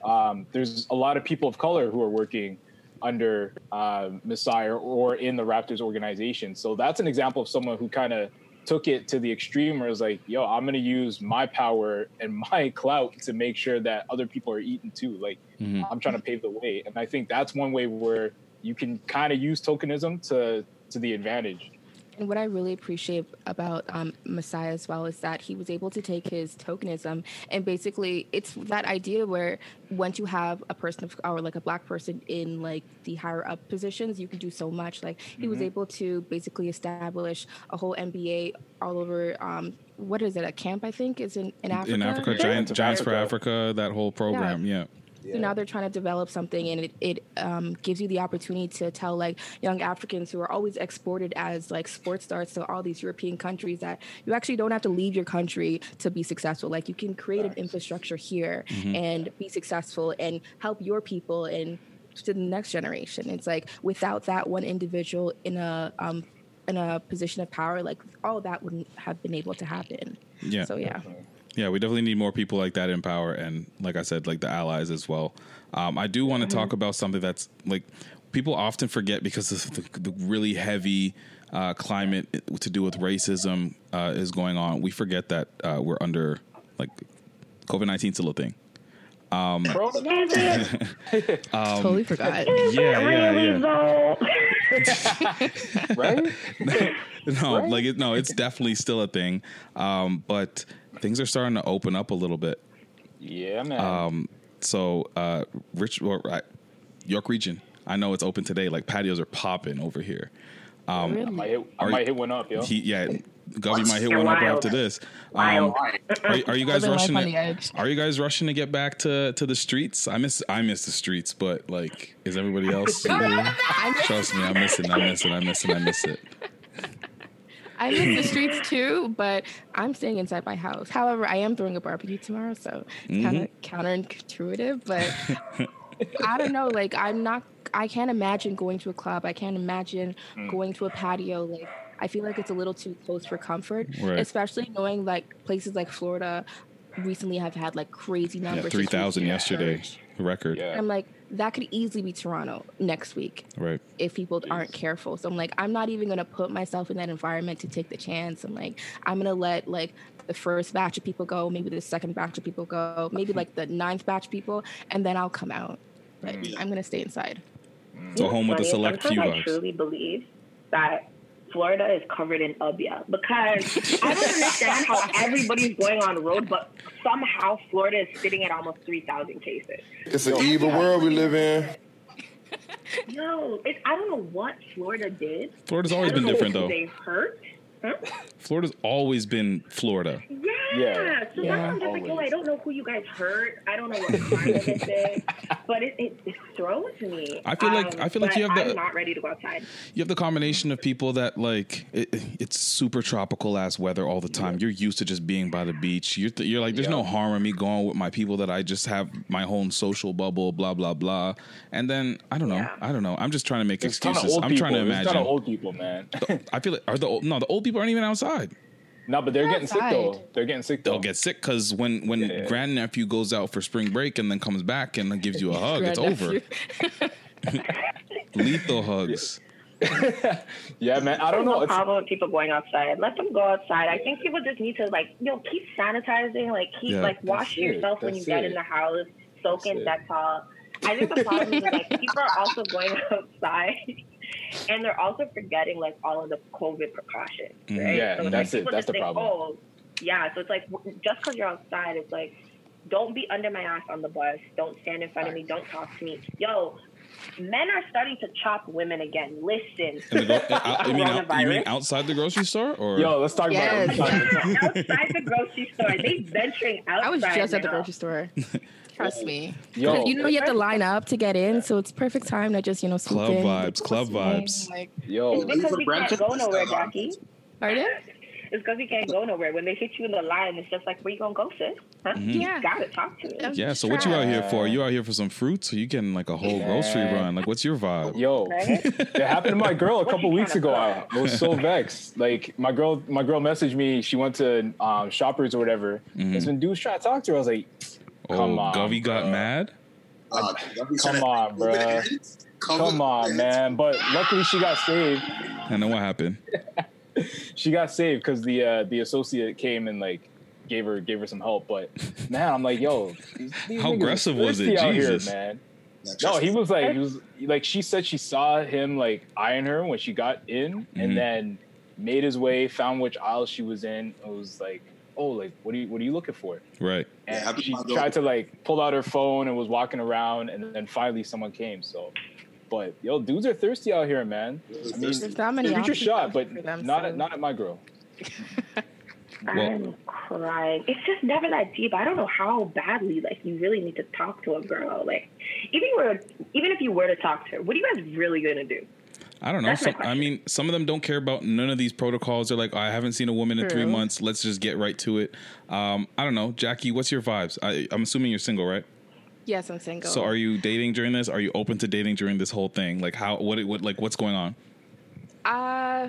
Um, there's a lot of people of color who are working under uh, Masai or in the Raptors organization. So that's an example of someone who kind of took it to the extreme where it's like, yo, I'm going to use my power and [LAUGHS] my clout to make sure that other people are eaten too. Like, Mhm. I'm trying to pave the way. And I think that's one way where you can kind of use tokenism to to the advantage. And what I really appreciate about um, Masai as well is that he was able to take his tokenism and basically it's that idea where once you have a person of or like a black person in like the higher up positions, you can do so much. Like he was Mm-hmm. Mhm. able to basically establish a whole NBA all over. Um, what is it? A camp I think is in in Africa. in Africa, Giants, Giants for Africa, that whole program. Yeah. So now they're trying to develop something, and it, it um, gives you the opportunity to tell like young Africans who are always exported as like sports stars to all these European countries that you actually don't have to leave your country to be successful. Like you can create an infrastructure here Mhm. and be successful and help your people and to the next generation. It's like without that one individual in a um, in a position of power, like all of that wouldn't have been able to happen. Yeah. So yeah. Yeah, we definitely need more people like that in power, and like I said, like the allies as well. Um, I do want to talk about something that's like people often forget because of the, the really heavy uh, climate to do with racism uh, is going on. We forget that uh, we're under like COVID nineteen still a thing. Um, [LAUGHS] um, Totally forgot. Yeah, yeah, yeah. [LAUGHS] right? [LAUGHS] no, like it, no, it's definitely still a thing. Um, but things are starting to open up a little bit. Yeah, man. Um, so uh, Rich or uh, York Region, I know it's open today. Like patios are popping over here. Um, I might hit, I might hit one up, yo. He, yeah, Gubby might hit You're one up after this. [LAUGHS] Wild. are, are you guys rushing? To, are you guys rushing to get back to, to the streets? I miss I miss the streets, but like, is everybody else? [LAUGHS] Trust me, I miss it. I miss it. I miss it. I miss it. I miss the streets too, but I'm staying inside my house. However, I am throwing a barbecue tomorrow, so it's kind of counterintuitive. But [LAUGHS] I don't know. Like, I'm not. I can't imagine going to a club. I can't imagine Mm. going to a patio. Like, I feel like it's a little too close for comfort, Right. especially knowing like places like Florida recently have had like crazy numbers. recently thousand yesterday surged. record. Yeah. I'm like, that could easily be Toronto next week Right. if people aren't careful. So I'm like, I'm not even gonna put myself in that environment to take the chance. I'm like, I'm gonna let like the first batch of people go, maybe the second batch of people go, maybe like the ninth batch of people, and then I'll come out. But mm. I'm gonna stay inside. Mm. So home with a select few sometimes I truly believe that Florida is covered in ubia because I don't understand how everybody's going on the road, but somehow Florida is sitting at almost three thousand cases. It's an evil world we live in. Yo, it, I don't know what Florida did. Florida's always been different, though. They hurt. Huh? Florida's always been Florida. Yeah. So Yeah. that's I'm just like, yo, I don't know who you guys hurt. I don't know what crime this [LAUGHS] is, but it, it, it's thrown me. I feel like- I feel like um, you have the- I'm not ready to go outside. You have the combination of people that like it, it's super tropical ass weather all the time. You're used to just being by the beach. You're th- you're like, there's no harm in me going with my people that I just have my own social bubble, blah blah blah. And then I don't know, I don't know. I'm just trying to make There's a ton of excuses. I'm people. trying to There's a ton imagine. of old people, man. I feel like are the old, no the old people aren't even outside. No, but they're getting sick though. They're getting sick though. They'll get sick because when when Yeah. grandnephew goes out for spring break and then comes back and gives you a [LAUGHS] hug, it's over. [LAUGHS] Lethal hugs. [LAUGHS] yeah, man. I don't know. No problem with people going outside. Let them go outside. I think people just need to like, yo, keep sanitizing. Like, keep Yeah. like wash That's it. yourself when you That's get it. in the house. Soak in That's Dettol. I think the problem is like people are also going outside, and they're also forgetting like all of the COVID precautions. Mhm. Right? Yeah, so that's like, it. people That's the think, problem. Oh, yeah. So it's like just because you're outside, it's like don't be under my ass on the bus. Don't stand in front of me. Don't talk to me. Yo, men are starting to chop women again. Listen. And the gro- uh, you, mean out, you mean outside the grocery store or yo, let's talk Yes. about it. outside the grocery store. They venturing outside. I was just at the grocery store. [LAUGHS] Trust me. Yo. 'Cause you know you have to line up to get in, so it's perfect time to just you know swoop club in. vibes, club vibes. Like, Yo, It's because we can't go nowhere, Jackie. pardon? It's because we can't go nowhere. When they hit you in the line, it's just like, where you gonna go, sis? Huh? Mhm. Yeah. You gotta talk to me. Yeah, so what you out here for? You out here for some fruits, or you getting like a whole grocery run? Like, what's your vibe? Yo, Right? [LAUGHS] it happened to my girl a couple weeks ago. I was so vexed. Like my girl, my girl messaged me. She went to um, Shoppers or whatever. Mhm. And some dudes trying to talk to her. I was like, Oh, Come on, Govey got bruh. mad. Uh, come on, bro. come on, man. But luckily, she got saved. And then what happened? [LAUGHS] She got saved because the uh, the associate came and like gave her gave her some help. But man, I'm like, yo, these, these How aggressive was it? thirsty out here, Jesus. man. No, he was like, he was like, she said she saw him like eyeing her when she got in, Mhm. and then made his way, found which aisle she was in. It was like, oh, like what are you what are you looking for? Right. And Yeah, she tried to like pull out her phone and was walking around, and then finally someone came. So, but yo, dudes are thirsty out here, man. I mean, There's not many shoot your shot, but them, not so- at, not at my girl. I'm crying. It's just never that deep. I don't know how badly like you really need to talk to a girl. Like even you were even if you were to talk to her, what are you guys really gonna do? I don't know. Some, I mean, some of them don't care about none of these protocols. They're like, I haven't seen a woman in three months. Let's just get right to it. Um, I don't know, Jackie. What's your vibes? I, I'm assuming you're single, right? Yes, I'm single. So, are you dating during this? Are you open to dating during this whole thing? Like, how? What? What? Like, what's going on? Uh,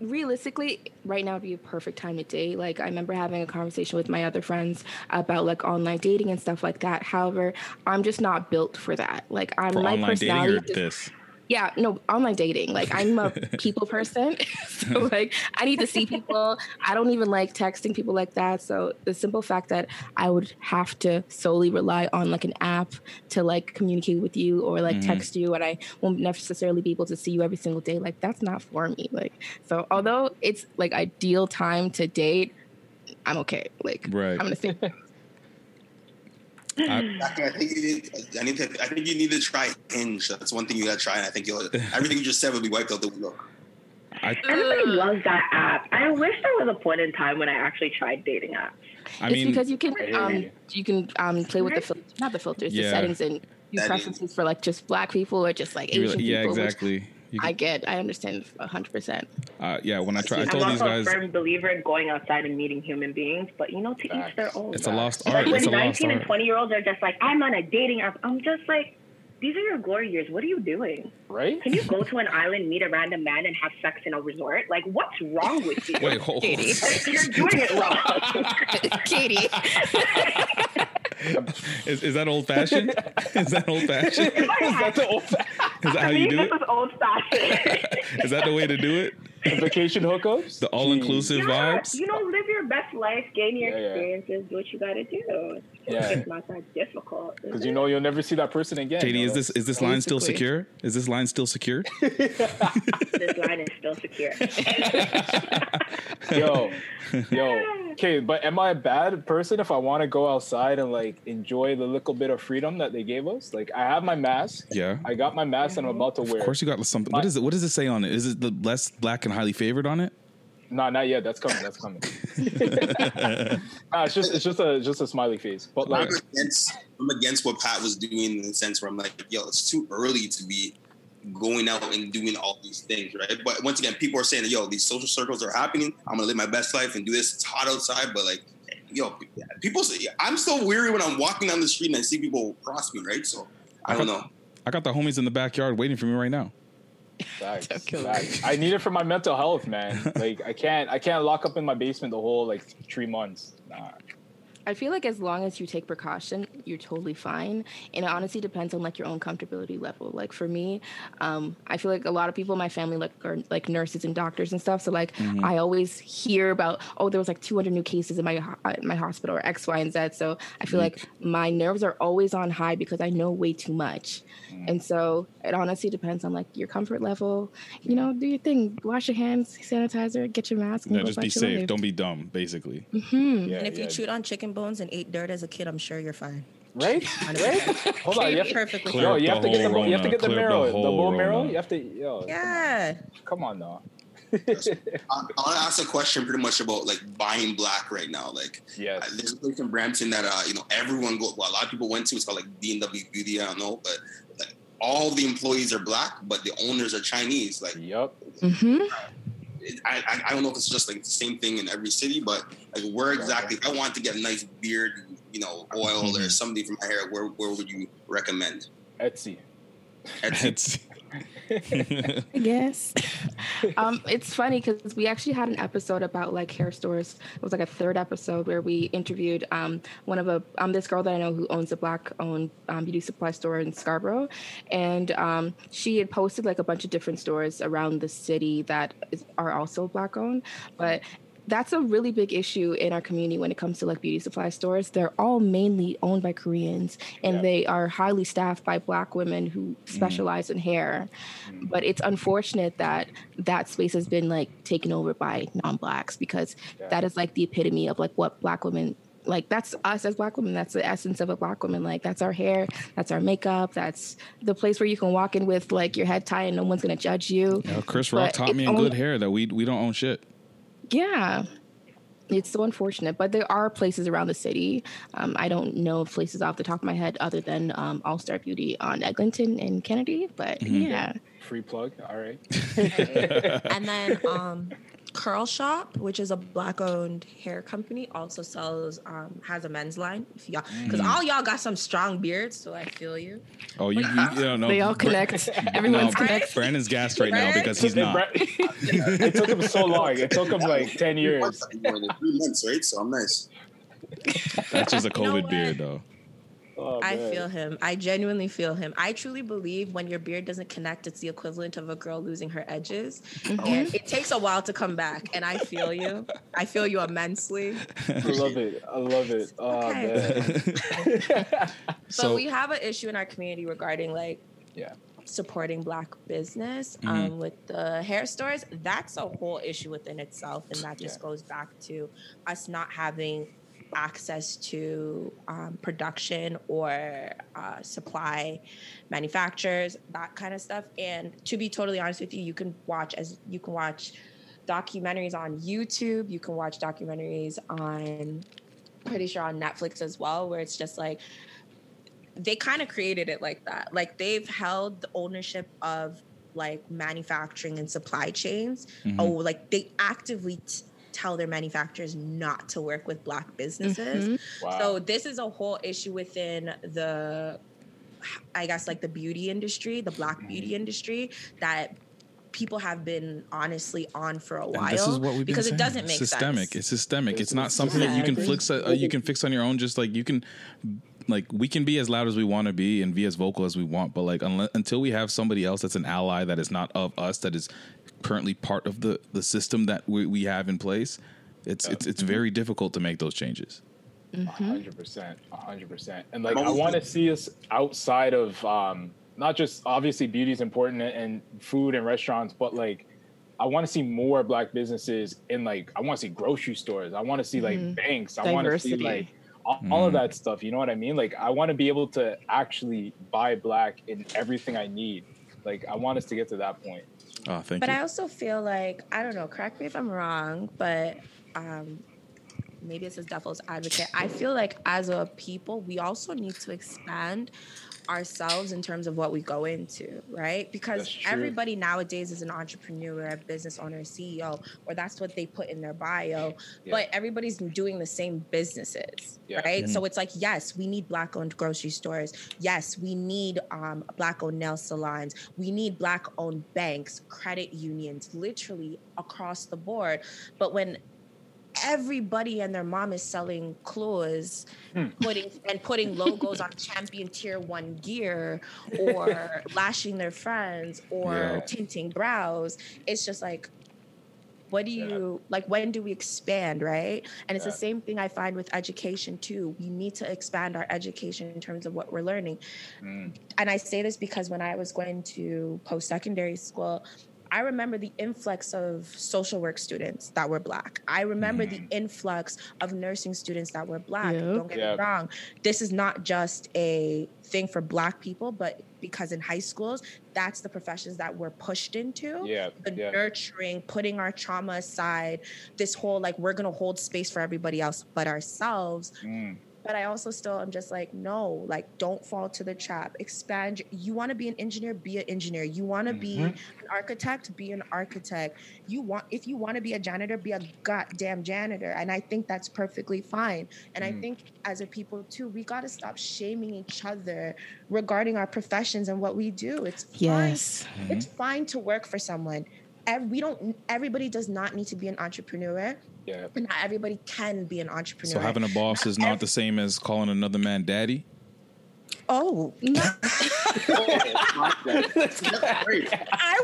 realistically, right now would be a perfect time to date. Like, I remember having a conversation with my other friends about like online dating and stuff like that. However, I'm just not built for that. Like, I'm For my online dating personality. or just- this? Yeah, no, online dating. Like, I'm a [LAUGHS] people person, [LAUGHS] so like, I need to see people. I don't even like texting people like that. So the simple fact that I would have to solely rely on like an app to like communicate with you or like Mhm. text you, and I won't necessarily be able to see you every single day. Like, that's not for me. Like, so although it's like ideal time to date, I'm okay. Like, Right. I'm gonna say. [LAUGHS] I, I think you need, I need to, I think you need to try Hinge. That's one thing you got to try, and I think you'll everything you just said will be wiped out the window. I, Everybody loves that app. I wish there was a point in time when I actually tried dating apps. I it's mean, because you can um you. you can um play with the fil- not the filters Yeah. the settings and your That is- preferences for like just black people or just like Asian really- yeah, people. which exactly. You I get, I understand 100%. Uh, yeah, when I try, I told I'm told these also guys a firm believer in going outside and meeting human beings, but you know, to each their own. it's a lost Like art. when It's a lost 19 and 20 year olds are just like, I'm on a dating app. I'm just like, these are your glory years. What are you doing? Right? Can you go to an island, meet a random man, and have sex in a resort? Like, what's wrong with you? [LAUGHS] Wait, hold- Katie. [LAUGHS] You're doing it wrong. [LAUGHS] Katie. [LAUGHS] Is, is that old fashioned? [LAUGHS] is that old fashioned? If I had- That's the old Is that how you do this it? is old fashioned. [LAUGHS] Is that the way to do it? vacation hookups. The all inclusive Yeah, vibes. You know, live your best life, gain your Yeah, yeah. experiences, do what you got to do. Yeah. It's not that difficult. Because you know you'll never see that person again. Katie, yo. is this is this line still Basically. secure? Is this line still secure? this line is still secure. yo, yo. Okay, but am I a bad person if I want to go outside and like enjoy the little bit of freedom that they gave us? Like I have my mask. Yeah. I got my mask and I'm about to wear. Of course, you got something. What is it? What does it say on it? Is it the less black and highly favored on it? No, not yet. That's coming. That's coming. [LAUGHS] nah, it's just it's just a just a smiley face. But like I'm against I'm against what Pat was doing in the sense where I'm like, yo, it's too early to be going out and doing all these things, right? But once again, people are saying, yo, these social circles are happening. I'm gonna live my best life and do this. It's hot outside, but like, yo, people say I'm so weary when I'm walking down the street and I see people cross me, right? So I don't know. I got the homies in the backyard waiting for me right now. Facts, facts. I need it for my mental health, man. [LAUGHS] Like I can't I can't lock up in my basement the whole like three months. Nah. I feel like as long as you take precaution, you're totally fine. And it honestly depends on like your own comfortability level. Like for me, um, I feel like a lot of people in my family like are like nurses and doctors and stuff. So like Mhm. I always hear about oh there was like 200 new cases in my uh, in my hospital or X, Y, and Z. So I feel like my nerves are always on high because I know way too much. And so it honestly depends on like your comfort level. You know, do your thing. Wash your hands, sanitizer, get your mask. And Yeah, go just be safe. life. Don't be dumb. Basically. Mhm. and if you chewed on chicken bones and ate dirt as a kid, I'm sure you're fine. Right? Right? Hold on, you have to, perfectly Clear yo, you have to get the whole you have to get the marrow, the, the bone marrow. You have to, yo, Yeah. come on now. [LAUGHS] I, I want to ask a question pretty much about like buying black right now. Like, yes. uh, there's a place in Brampton that uh, you know everyone go. Well, a lot of people went to. It's called like B and W Beauty. I don't know, but like all the employees are black, but the owners are Chinese. Like, yep. Mm-hmm. I, I don't know if it's just like the same thing in every city, but like where exactly? If I want to get a nice beard, you know, oil Mm-hmm. or something for my hair, where where would you recommend? Etsy. Etsy. [LAUGHS] [LAUGHS] I guess. [LAUGHS] um, it's funny because we actually had an episode about like hair stores. It was like a third episode where we interviewed um, one of a um, this girl that I know who owns a black-owned um, beauty supply store in Scarborough, and um, she had posted like a bunch of different stores around the city that is, are also black-owned, but that's a really big issue in our community when it comes to like beauty supply stores. They're all mainly owned by Koreans and they are highly staffed by black women who mm. specialize in hair. Mm. But it's unfortunate that that space has been like taken over by non-blacks because that is like the epitome of like what black women like that's us as black women. That's the essence of a black woman. Like that's our hair that's our makeup that's the place where you can walk in with like your head tie and no one's gonna judge you. Yeah, Chris Rock But taught me in only- good hair that we we don't own shit. Yeah. It's so unfortunate, but there are places around the city. Um, I don't know of places off the top of my head other than um, All Star Beauty on Eglinton and Kennedy, but Mm-hmm. yeah. Free plug. All right. [LAUGHS] [LAUGHS] and then um, Curl Shop, which is a black-owned hair company, also sells um, has a men's line. If y'all, because Mm. all y'all got some strong beards, so I feel you. Oh, you, you, you don't know. They all connect. [LAUGHS] Everyone's connected. Brandon's gassed right now because he's not. [LAUGHS] it took him so long. It took him like ten years. More than three months, right? So I'm nice. That's just a You know COVID beard, though. Oh, I feel him. I genuinely feel him. I truly believe when your beard doesn't connect, it's the equivalent of a girl losing her edges. And it takes a while to come back. And I feel you. I feel you immensely. I love it. I love it. [LAUGHS] Oh Okay. man. [LAUGHS] But we have an issue in our community regarding like Yeah. supporting black business Mhm. um, with the hair stores. That's a whole issue within itself, and that just Yeah. goes back to us not having access to um, production or uh, supply manufacturers that kind of stuff and to be totally honest with you you can watch as you can watch documentaries on youtube you can watch documentaries on pretty sure on netflix as well where it's just like they kind of created it like that. Like they've held the ownership of like manufacturing and supply chains. Mhm. Oh, like they actively t- tell their manufacturers not to work with black businesses. Mhm. Wow. So this is a whole issue within the I guess like the beauty industry, the black beauty industry that people have been honestly on for a while And this is what we've because been it doesn't make systemic. sense. It's systemic. It's, systemic. It's not something that you can fix. Uh, you can fix on your own. Just like you can, like we can be as loud as we want to be and be as vocal as we want. But like unle- until we have somebody else that's an ally that is not of us, that is currently part of the the system that we, we have in place, it's it's it's very difficult to make those changes. A hundred percent, a hundred percent. And like, I'm I want to see us outside of um, not just obviously beauty is important and- and food and restaurants, but like, I want to see more black businesses in like, I want to see grocery stores. I want to see like Mm-hmm. Mhm. banks. I want to see like all, all of Mm. that stuff. You know what I mean? Like, I want to be able to actually buy black in everything I need. Like, I want us to get to that point. Oh, thank but you. I also feel like I don't know. Correct me if I'm wrong, but um, maybe it's as devil's advocate. I feel like as a people, we also need to expand ourselves in terms of what we go into, right? Because everybody nowadays is an entrepreneur, a business owner, CEO, or that's what they put in their bio. Yeah. But everybody's doing the same businesses, Yeah. right? Mhm. So it's like, yes, we need black-owned grocery stores. Yes, we need um, black-owned nail salons. We need black-owned banks, credit unions, literally across the board. But when everybody and their mom is selling clothes hmm. putting and putting logos on champion tier one gear or [LAUGHS] lashing their friends or Yeah. tinting brows. It's just like what do you like when do we expand right? And it's the same thing i find with education too. We need to expand our education in terms of what we're learning. Hmm. And I say this because when I was going to post secondary school, I remember the influx of social work students that were black. I remember the mm. influx of nursing students that were black. Yep. Don't get Yep. me wrong. This is not just a thing for black people, but because in high schools, that's the professions that we're pushed into. Yeah, The yeah. nurturing, putting our trauma aside, this whole like we're gonna hold space for everybody else but ourselves mm. But I also still am just like, no, like don't fall to the trap. Expand. You want to be an engineer, be an engineer. You want to be Mhm. an architect, be an architect. You want if you want to be a janitor, be a goddamn janitor. And I think that's perfectly fine. And I Mm. think as a people too, we got to stop shaming each other regarding our professions and what we do. It's Yes. fine. It's fine to work for someone. Ev- We don't. Everybody does not need to be an entrepreneur. Yeah. And not everybody can be an entrepreneur. So having a boss is not the same as calling another man daddy. Oh, [LAUGHS] I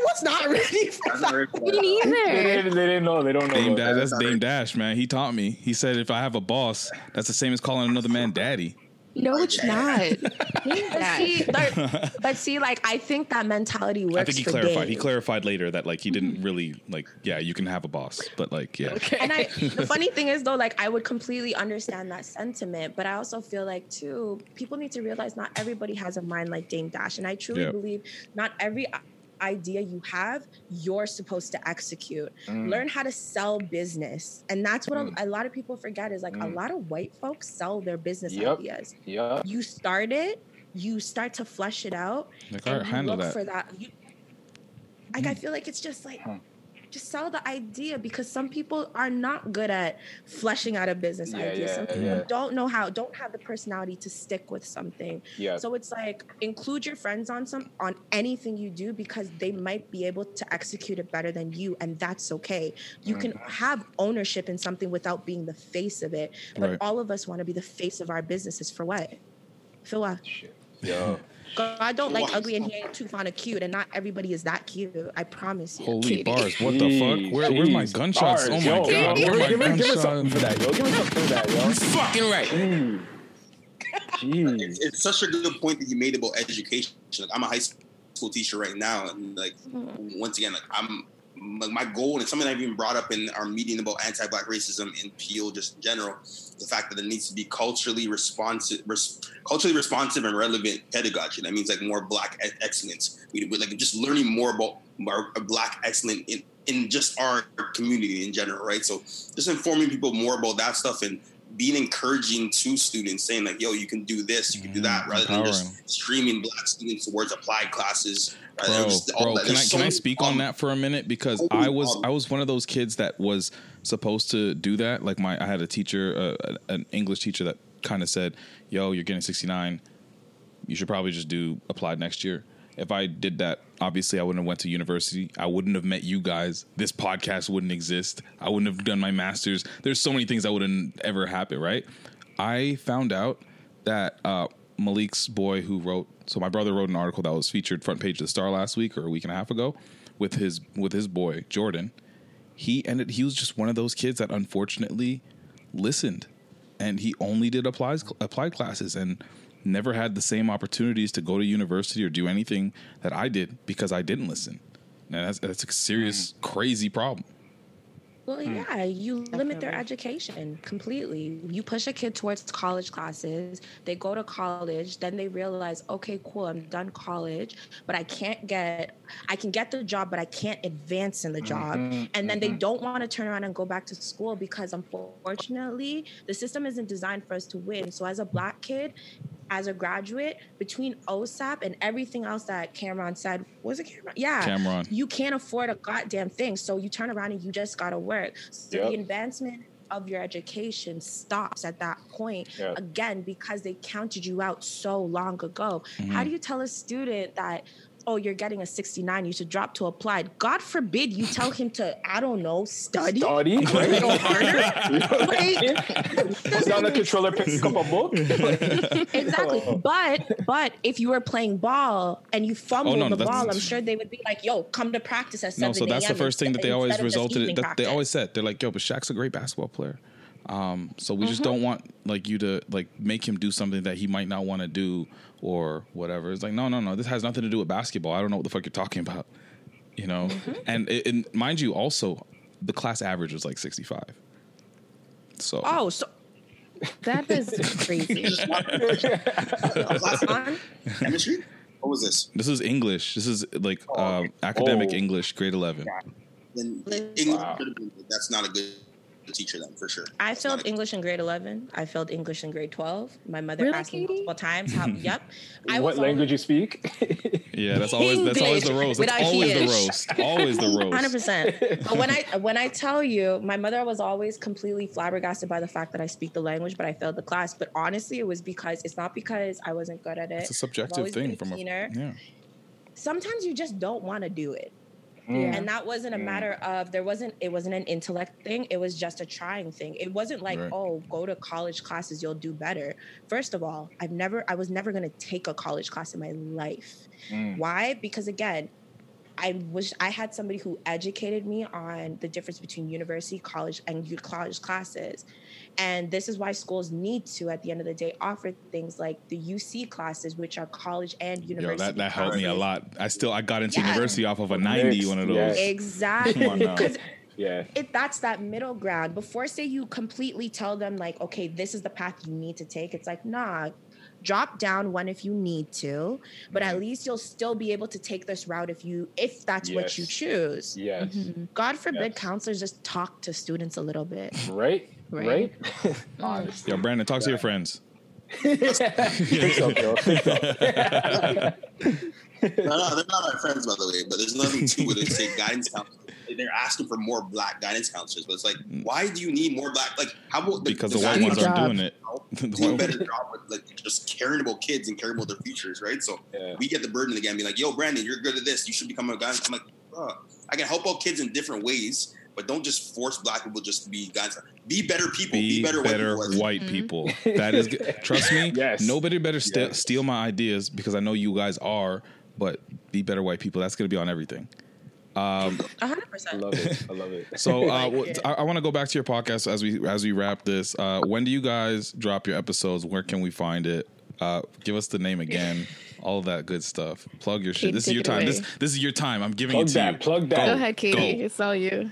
was not ready for that. Me They didn't, they didn't know. They don't know. Dame Dash, that's Dame Dash, man. He taught me. He said if I have a boss, that's the same as calling another man daddy. [LAUGHS] No, it's not. [LAUGHS] But see, there- [LAUGHS] but see, like I think that mentality works. I think he for clarified. He clarified later that like he didn't mm-hmm. really like. Yeah, you can have a boss, but like yeah. Okay. And I, the funny thing is though, like I would completely understand that sentiment, but I also feel like too, people need to realize not everybody has a mind like Dame Dash, and I truly Yeah. believe not every i- idea you have, you're supposed to execute. Mm. Learn how to sell business, and that's what a, a lot of people forget is like a Mm. lot of white folks sell their business Yep. ideas. Yeah. You start it, you start to flesh it out, Like, and alright, you handle look that. for that. You, like I feel like it's just like just sell the idea because some people are not good at fleshing out a business Yeah, idea. yeah, some people yeah. don't know how, don't have the personality to stick with something. Yeah. So it's like include your friends on some on anything you do because they might be able to execute it better than you, and that's okay. You can Mhm. have ownership in something without being the face of it. But Right. all of us want to be the face of our businesses for what? For what? Yo. God don't like What? ugly and he ain't too fond of cute, and not everybody is that cute. I promise you. Holy bars! What the fuck? Where, where's my gunshots? bars, oh my yo, god! yo, Where give my give her- give her something for that, yo. Give her something for that, yo. You fucking right. It's, it's such a good point that you made about education. Like I'm a high school teacher right now, and like mm. once again, like I'm like my goal, and something I've even brought up in our meeting about anti-black racism in Peel, just in general. The fact that there needs to be culturally responsive, res, culturally responsive and relevant pedagogy. That means like more black e- excellence. We, we like just learning more about our black excellence in in just our community in general, right? So just informing people more about that stuff and being encouraging to students, saying like, "Yo, you can do this, you can do that," rather than just streaming black students towards applied classes. than Bro, just bro, can I so can I speak on that for a minute because So I was problems. I was one of those kids that was supposed to do that. Like my I had a teacher, uh, an English teacher that kind of said, "Yo, you're getting 69. You should probably just do applied next year." If I did that, obviously I wouldn't have went to university. I wouldn't have met you guys. This podcast wouldn't exist. I wouldn't have done my masters. There's so many things that wouldn't ever happen, right? I found out that uh, Malik's boy who wrote so my brother wrote an article that was featured front page of the Star last week or a week and a half ago with his with his boy Jordan. He ended he was just one of those kids that unfortunately listened and he only did applied applied classes and never had the same opportunities to go to university or do anything that I did because I didn't listen. And that's that's a serious crazy problem. Well, Hmm. yeah, you limit their education completely. You push a kid towards college classes, they go to college, then they realize, okay, cool, I'm done college, but I can't get, I can get the job, but I can't advance in the job. Mhm, And then they mhm. don't want to turn around and go back to school because unfortunately, the system isn't designed for us to win. So as a black kid, as a graduate, between OSAP and everything else that Cameron said, was it Cameron? Yeah. Cameron. You can't afford a goddamn thing. So you turn around and you just gotta work. So Yep. the advancement of your education stops at that point again because they counted you out so long ago. Mhm. How do you tell a student that oh you're getting a 69 you should drop to applied god forbid you tell him to i don't know study Study, a right? harder [LAUGHS] Like, down the controller, pick up a [LAUGHS] book. exactly. But but if you were playing ball and you fumbled no, the ball, I'm sure they would be like, "Yo, come to practice at 7 No, so that's the first thing that they always instead of just resulted in. That they always said they're like, "Yo, but Shaq's a great basketball player." Um, so we just Mhm. don't want like you to like make him do something that he might not want to do or whatever. It's like, no, no, no. This has nothing to do with basketball. I don't know what the fuck you're talking about. [LAUGHS] You know, Mm-hmm. and, it, and mind you, also the class average was like 65. So Oh, so that is crazy. [LAUGHS] Chemistry? What was this? this is English. This is like um, academic Oh. English, grade 11. Then English, that's not a good teacher then for sure. I failed English in grade 11. I failed English in grade 12. My mother Really, asked me multiple times how. [LAUGHS] yep. I what was language you speak? [LAUGHS] Yeah, that's always that's always the roast. That's Without always the English. roast. Always the roast. Hundred percent. But when I [LAUGHS] when I tell you, my mother was always completely flabbergasted by the fact that I speak the language, but I failed the class. But honestly, it was because it's not because I wasn't good at it. It's a I've subjective always been thing from a keener. yeah. Sometimes you just don't want to do it. Yeah. And that wasn't a matter of there wasn't it wasn't an intellect thing. It was just a trying thing. It wasn't like, Right. oh, go to college classes, you'll do better. First of all, I've never I was never gonna take a college class in my life. Mm. Why? Because again, I wish I had somebody who educated me on the difference between university, college, and college classes. And this is why schools need to, at the end of the day, offer things like the UC classes, which are college and Yo, university. that, that helped me a lot. I still I got into Yeah. university off of a Mixed, 90, one of those. yes. Exactly. Come on now. 'Cause Yeah. it that's that middle ground before say you completely tell them like okay this is the path you need to take it's like nah drop down one if you need to but at least you'll still be able to take this route if you if that's what you Yes. choose Yes. Mm-hmm. god forbid counselors just talk to students a little bit Right? Right? [LAUGHS] Honestly. Yo, Brandon, talk to your friends. Think so, Joe. Think so. no, no, they're not my friends, by the way. But there's nothing to it. They say guidance counselors. They're asking for more black guidance counselors, but it's like, mm. why do you need more black? Like, how about the, Because the white ones aren't doing it. [LAUGHS] Do a better job with like just caring about kids and caring about their futures, right? So we get the burden again, be like, "Yo, Brandon, you're good at this. You should become a guidance." I'm like, "Bruh, I can help out kids in different ways, but don't just force black people just to be guidance. Be better people. Be, Be better, better white people. white [LAUGHS] people. That is, good. trust me. yes. Nobody better st- steal my ideas because I know you guys are. But be better white people. That's going to be on everything. Um, 100% I love it. I love it. so [LAUGHS] uh, Like it. I, I want to go back to your podcast as we as we wrap this. Uh, when do you guys drop your episodes? Where can we find it? Uh, give us the name again. All that good stuff. Plug your shit. Kate, This is your time. away. This this is your time. I'm giving Plug it to that, you. plug that. Go ahead, Katie. Go. It's all you.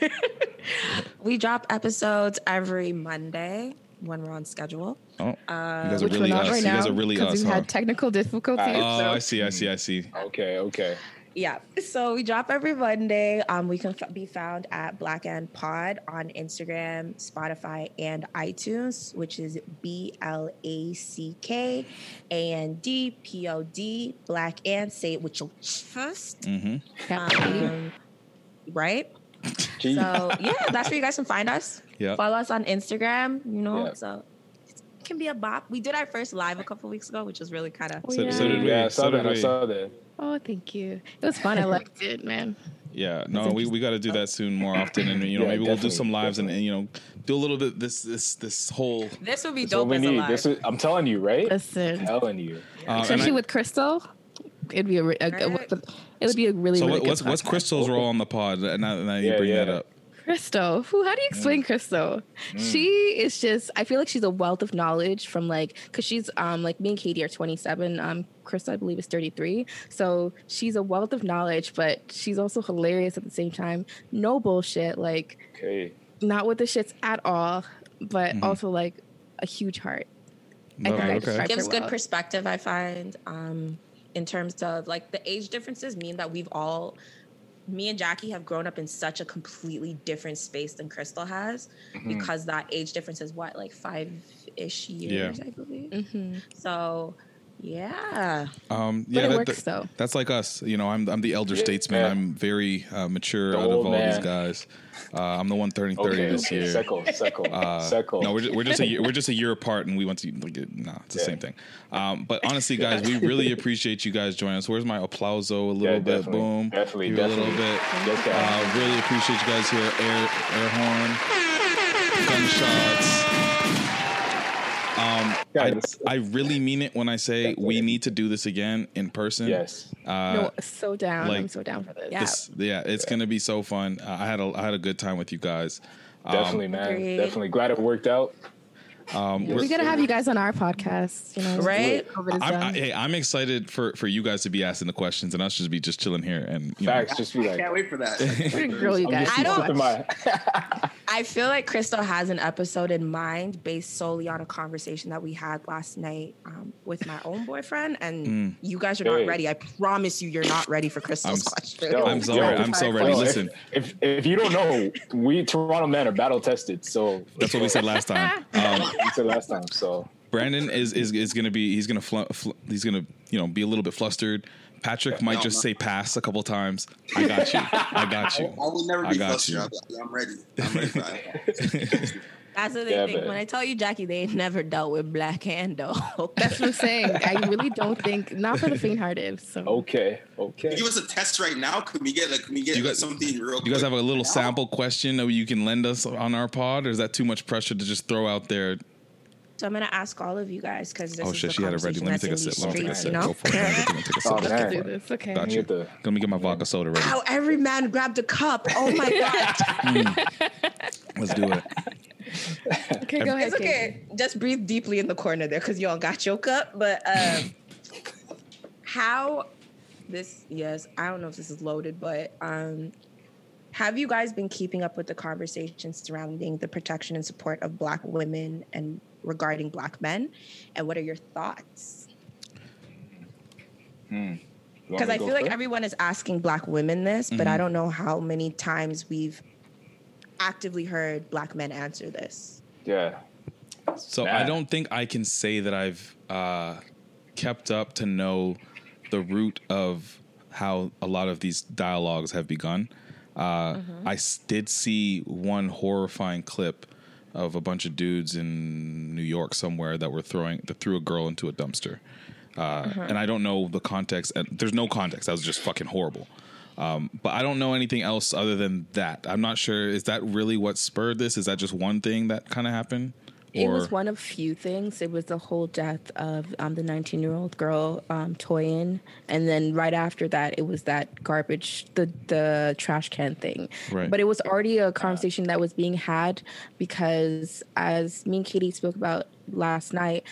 [LAUGHS] we drop episodes every monday when we're on schedule Oh, you guys are we're really not us. right you now guys are really because us, we huh? had technical difficulties. Oh, so. I see. I see. I see. Okay, okay. Yeah. So we drop every Monday. Um, we can f- be found at Black and Pod on Instagram, Spotify, and iTunes, which is B L A C K A N D P O D, Black and Say it with your chest. Mm-hmm. Um, right? So yeah, that's where you guys can find us. Yeah. Follow us on Instagram, you know. Yeah. So it can be a bop. We did our first live a couple weeks ago, which was really kind of Oh, yeah. So did we. Yeah, I saw So that. did I saw that. Oh, thank you. It was fun. I liked [LAUGHS] it, man. Yeah, no, we, we got to do that soon more often, and you know Yeah, maybe we'll do some lives and, and you know do a little bit this this this whole. this would be That's what dope we as a need. live. This is, I'm telling you, right? Listen, I'm telling you. Uh, especially I- with Crystal, it'd be a, re- a, a- it would be a really so really what, good what's what's. Crystal's role on the pod? Now, now you Yeah, bring that up. Crystal. Who? How do you explain Crystal? She is just. I feel like she's a wealth of knowledge from like because she's um like me and Katie are 27. Um, Crystal I believe is 33. So she's a wealth of knowledge, but she's also hilarious at the same time. No bullshit. Like Okay. not with the shits at all, but Mhm. also like a huge heart. I Okay, think I okay. described her gives good well. perspective i find um in terms of like the age differences mean that we've all me and jackie have grown up in such a completely different space than crystal has Mm-hmm. Mhm. because that age difference is what like five-ish years i believe Mhm. so yeah Um, But yeah, it that- works, that- though. That's like us. You know, I'm I'm the elder statesman. Yeah. I'm very uh, mature The out of old all these guys. Uh, I'm the one turning thirty Okay, this okay. year. Seco, seco, Uh, seco. No, we're just, we're just a year, we're just a year apart, and we went to like no, it's the same thing. Um, but honestly, [LAUGHS] guys, we really appreciate you guys joining us. Where's my applauso? A little Yeah, bit, definitely. boom, Definitely, Here a little bit. Yes, guys. Uh, really appreciate you guys here. Air air horn, [LAUGHS] gunshots. Um, I, I really mean it when I say we need to do this again in person. Yes. Uh, no, so down. like, I'm so down for this. this- yeah, it's gonna be so fun. Uh, I had a I had a good time with you guys. Um, Definitely, man. Agreed. Definitely glad it worked out. Um, we we're- gotta have you guys on our podcast, you know, Right? I'm. I, hey, I'm excited for, for you guys to be asking the questions and us just be just chilling here and you know. Facts. Just be like, I Can't wait for that. [LAUGHS] We're gonna grill you I'm guys. I don't- my. [LAUGHS] i feel like crystal has an episode in mind based solely on a conversation that we had last night um, with my own boyfriend and Mm. you guys are not Hey. ready i promise you you're not ready for crystal's I'm- question Yo, I'm sorry, yo, I'm so ready. yo, Listen. If, if if you don't know, we Toronto men are battle tested. So That's what we said last time. [LAUGHS] Um, we said last time. So Brandon is is, is gonna be he's gonna fl- fl- he's gonna you know be a little bit flustered. Patrick might No, just say pass a couple times. I got you. I got you. I will never I be got flustered. you. I'll- I'm ready. I'm ready for that. [LAUGHS] That's what they Yeah, think. man. When I tell you, Jackie, they ain't never dealt with black hand dog. [LAUGHS] That's what I'm saying. I really don't think not for the faint-hearted. So okay, okay. Give us a test right now. Can we get like? Can we get You guys- something real? You guys have a little now? sample question that you can lend us on our pod, or is that too much pressure to just throw out there? So I'm gonna ask all of you guys because this Oh is shit, the she had it ready. Let me take a sip. Let me take a sip. streets, you know? Go for it. Let me take a sip. [LAUGHS] Oh, Got man. do this. Okay. Got you. the- Let me get my vodka soda ready. How every man grabbed a cup. Oh my [LAUGHS] god. Mm. Let's do it. Okay, go ahead. it's okay. Just breathe deeply in the corner there because y'all got your cup. But um, how this? Yes, I don't know if this is loaded, but um, have you guys been keeping up with the conversations surrounding the protection and support of Black women and regarding Black men? And what are your thoughts? Hmm. Because me I feel like everyone is asking Black women this, but I Mhm. don't know how many times we've actively heard Black men answer this. Yeah. So Nah. I don't think I can say that I've uh, kept up to know the root of how a lot of these dialogues have begun. Uh, Mm-hmm. I s- did see one horrifying clip of a bunch of dudes in New York somewhere that were throwing that threw a girl into a dumpster, uh, Mm-hmm. and I don't know the context. And there's no context. That was just fucking horrible. Um, but I don't know anything else other than that. I'm not sure. Is that really what spurred this? Is that just one thing that kind of happened? It was one of few things. It was the whole death of um, the 19 year old girl, um, Toyin, and then right after that, it was that garbage, the the trash can thing. Right. But it was already a conversation that was being had because, as me and Katie spoke about last night,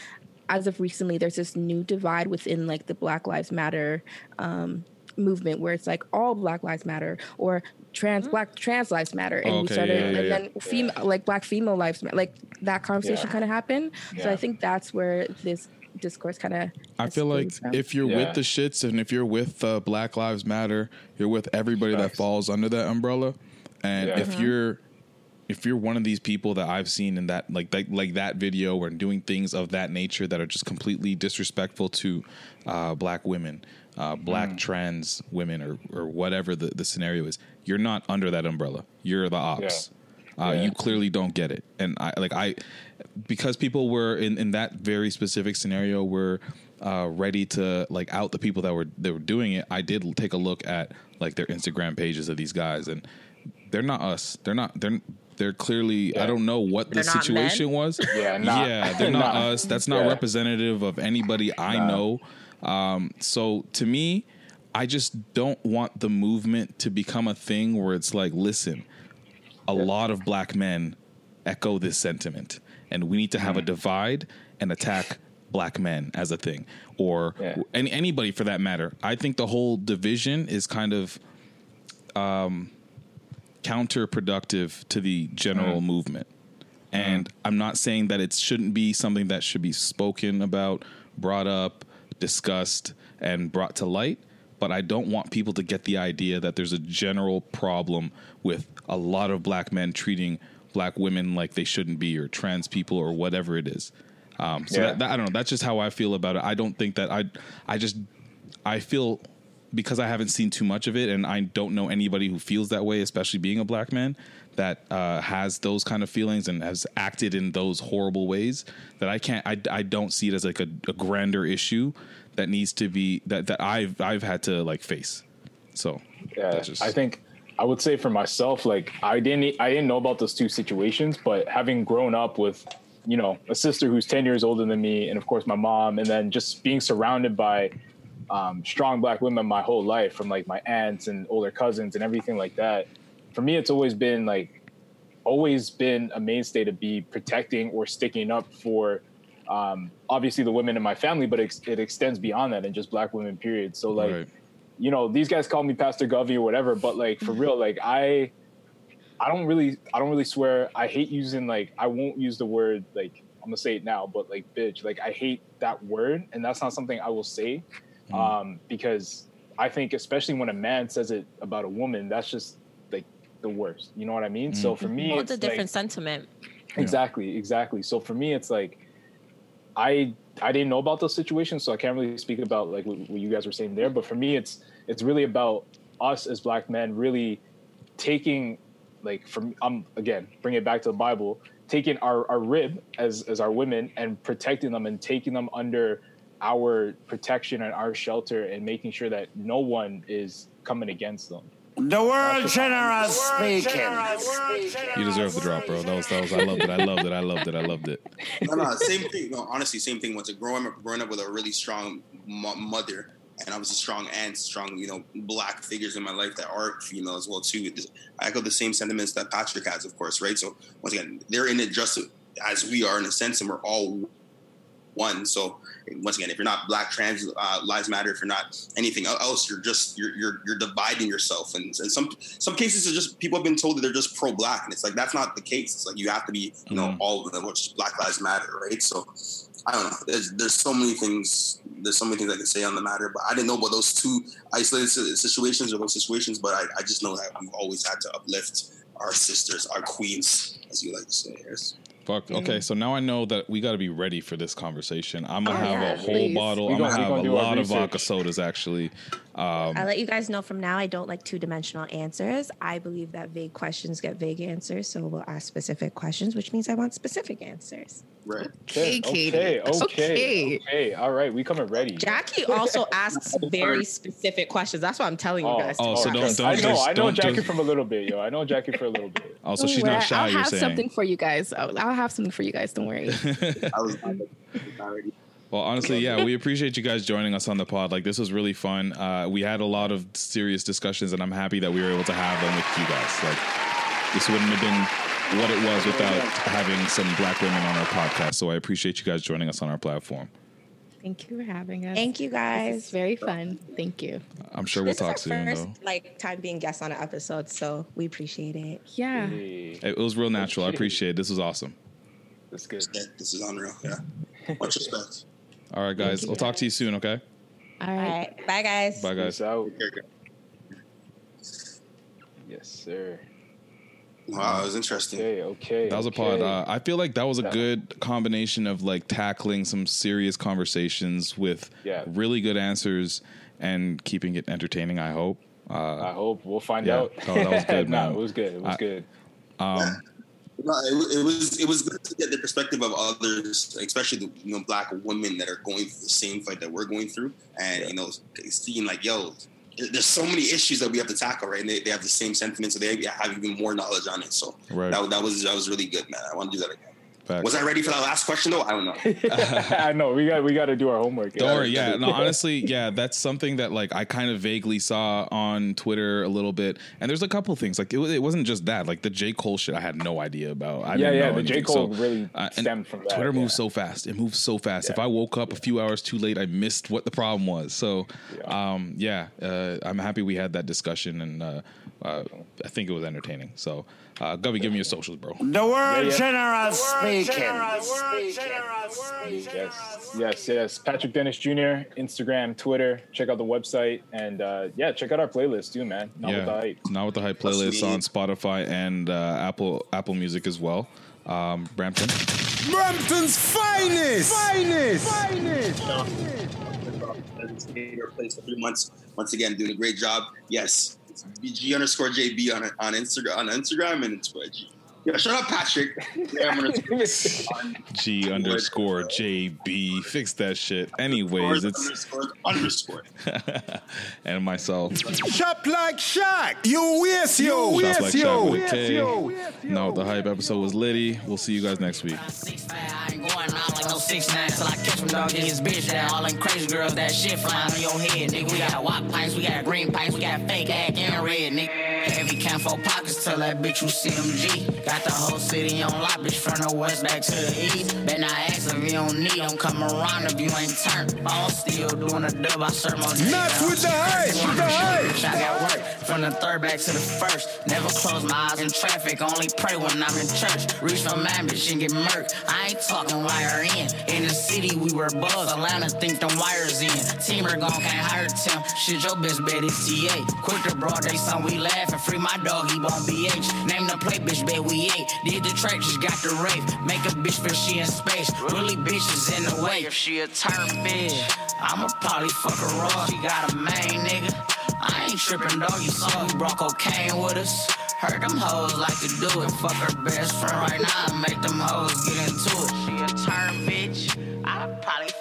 as of recently, there's this new divide within like the Black Lives Matter. Um, movement where it's like all black lives matter or trans black trans lives matter and Oh, we started yeah, yeah, and yeah. then female like black female lives matter like that conversation Yeah. kind of happened so i think that's where this discourse kind of. I feel like if you're with the shits and if you're with uh, Black Lives Matter, you're with everybody that falls under that umbrella. And Yeah. if Mhm. you're if you're one of these people that I've seen in that like like, like that video or doing things of that nature that are just completely disrespectful to uh, black women, uh, black Mm. trans women, or or whatever the, the scenario is, you're not under that umbrella. You're the ops. Uh, Yeah. You clearly don't get it, and I like I because people were in, in that very specific scenario were uh, ready to like out the people that were that were doing it. I did take a look at like their Instagram pages of these guys, and they're not us. They're not. They're they're clearly. I don't know what the They're not situation men? was. Yeah, not- yeah, they're not [LAUGHS] not. us. That's not Yeah. representative of anybody I Nah. know. Um, so to me, I just don't want the movement to become a thing where it's like, listen, a lot of black men echo this sentiment, and we need to have a divide and attack black men as a thing, or any anybody for that matter. I think the whole division is kind of um, counterproductive to the general movement. And I'm not saying that it shouldn't be something that should be spoken about, brought up, discussed, and brought to light. But I don't want people to get the idea that there's a general problem with a lot of black men treating black women like they shouldn't be, or trans people, or whatever it is. Um, so Yeah. that, that, I don't know. That's just how I feel about it. I don't think that I, I just, I feel because I haven't seen too much of it, and I don't know anybody who feels that way, especially being a black man that uh, has those kind of feelings and has acted in those horrible ways. That I can't, I, I don't see it as like a, a grander issue that needs to be that that I've I've had to like face. So Yeah, just I think I would say for myself, like I didn't I didn't know about those two situations, but having grown up with you know a sister who's ten years older than me, and of course my mom, and then just being surrounded by um, strong black women my whole life, from like my aunts and older cousins and everything like that. For me, it's always been like always been a mainstay to be protecting or sticking up for um, obviously the women in my family, but it, it extends beyond that and just black women, period. So like Right. you know, these guys call me Pastor Govey or whatever, but like for real, like I, I don't really, I don't really swear. I hate using like, I won't use the word like, I'm gonna say it now, but like bitch, like I hate that word, and that's not something I will say, um, because I think especially when a man says it about a woman, that's just the worst. You know what I mean? So for me, well, it's a like- different sentiment. Exactly, exactly. So for me, it's like I I didn't know about those situations, so I can't really speak about like what, what you guys were saying there. But for me, it's it's really about us as black men really taking like from I'm um again bring it back to the Bible, taking our our rib as as our women and protecting them and taking them under our protection and our shelter and making sure that no one is coming against them. The world generous speaking. you deserve the drop, bro. That was that was I loved it. I loved it. I loved it. I loved it. no, no, same thing. No, honestly, same thing. Once growing up, growing up with a really strong mo- mother and obviously strong aunts, strong you know black figures in my life that are female as well too. I echo the same sentiments that Patrick has, of course, right? So once again, they're in it just as we are in a sense, and we're all one. So once again, if you're not Black trans uh, lives matter, if you're not anything else, you're just you're you're, you're dividing yourself. And, and some some cases are just people have been told that they're just pro Black, and it's like that's not the case. It's like you have to be you know all of them, which is Black Lives Matter, right? So I don't know. There's there's so many things. There's so many things I can say on the matter, but I didn't know about those two isolated situations or those situations. But I, I just know that we've always had to uplift our sisters, our queens, as you like to say. Yes. Fuck. Mm-hmm. Okay, so now I know that we got to be ready for this conversation. I'm gonna Oh, have yeah, a whole please. bottle. We I'm gonna- gonna have a do our lot of vodka sodas actually. Um, I let you guys know from now I don't like two dimensional answers. I believe that vague questions get vague answers, so we'll ask specific questions, which means I want specific answers. Right. Okay, Katie. okay, okay, Okay. okay. All right, we coming ready. Jackie also [LAUGHS] asks very specific questions. That's why I'm telling you guys. Oh, so don't- practice. don't I know, just- I know don't Jackie just- from a little bit, yo. I know Jackie for a little bit. [LAUGHS] Oh, so she's worry, not shy. I'll you're have saying. something for you guys. I'll, I'll have something for you guys. Don't worry. [LAUGHS] I was already. Well, honestly, yeah, we appreciate you guys joining us on the pod. Like, this was really fun. Uh, we had a lot of serious discussions, and I'm happy that we were able to have them with you guys. Like, this wouldn't have been what it was without having some black women on our podcast. So I appreciate you guys joining us on our platform. Thank you for having us. Thank you guys. This very fun. Thank you. I'm sure we'll This talk is our soon, first though. like time being guests on an episode, so we appreciate it. Yeah. It, it was real natural. I appreciate it. This was awesome. That's good. This is unreal. Yeah. Much respect. All right, guys. We'll talk to you soon. Okay. All right. Bye, guys. Bye, guys. out. Yes, sir. Wow, it was interesting. Okay, okay. That was a pod. Uh, I feel like that was a good combination of like tackling some serious conversations with Yeah. really good answers and keeping it entertaining. I hope. Uh, I hope we'll find yeah. out. Oh, that was [LAUGHS] good, no, it was good. It was I- good. Um, No, it, it was it was good to get the perspective of others, especially the you know black women that are going through the same fight that we're going through, and you know seeing like yo, there's so many issues that we have to tackle, right? And they, they have the same sentiments, so they have even more knowledge on it. So Right. that, that was that was really good, man. I want to do that again. Facts. Was I ready for that last question though? I don't know. [LAUGHS] I know we got we got to do our homework. Don't worry. Yeah. No, [LAUGHS] honestly, yeah, that's something that like I kind of vaguely saw on Twitter a little bit. And there's a couple things like it, it wasn't just that. Like the J Cole shit, I had no idea about. I Yeah, didn't yeah, know the J. Cole So, really uh, and stemmed from that, Twitter moves yeah. so fast. It moves so fast. If I woke up a few hours too late, I missed what the problem was. So, um, yeah, uh, I'm happy we had that discussion, and uh, uh, I think it was entertaining. So, uh, Gubby, give me your socials, bro. The world Yeah, yeah. general speaking. Yes, yes, yes. Patrick Dennis Jr. Instagram, Twitter. Check out the website and uh, yeah, check out our playlist too, man. Not with the hype. Not with the hype playlist on Spotify and uh, Apple Apple Music as well. Um, Brampton. Brampton's finest. Finest. Finest. Your place for three months. Once again, doing a great job. Yes, it's BG underscore JB on on Instagram on Instagram and Twitch. Yeah, shut up, Patrick. Yeah, [LAUGHS] G underscore JB. Fix that shit. Anyways, it's underscore underscore. [LAUGHS] and myself. Shop like Shaq. You waste you. Shots like Shaq with a Waste K. yo. No, the hype episode was Liddy. We'll see you guys next week. Going out like no six nine till I catch him dog get his bitch down. All them crazy girls that shit flying on your head, nigga. We got wop pints, we got green pints, we got fake ass and red, nigga. Heavy can for pockets, tell that bitch you CMG. Got the whole city on lock, bitch from the west back to the east. Bet not ask if you don't need them, come around if you ain't turned. All still doing a dub, I serve more Not with the hype, with the hype. I got work from the third back to the first. Never close my eyes in traffic, only pray when I'm in church. Reach for my bitch and get murked. I ain't talking wire in. In the city, we were bugs. Atlanta think them wires in. Teamer gon' can't hire Tim. Shit, your bitch bet is TA. Quick to broad day, son, we laughing. Free my dog, he won't BH. Name the play, bitch, bet we 88. Did the track, just got the rape. Make a bitch feel she in space. Really bitches in the way. If she a turn bitch, I'ma probably fuck her raw. She got a main nigga. I ain't tripping, dog, you saw you brought cocaine with us. Heard them hoes like to do it. Fuck her best friend right now. Make them hoes get into it. She a turn bitch. I probably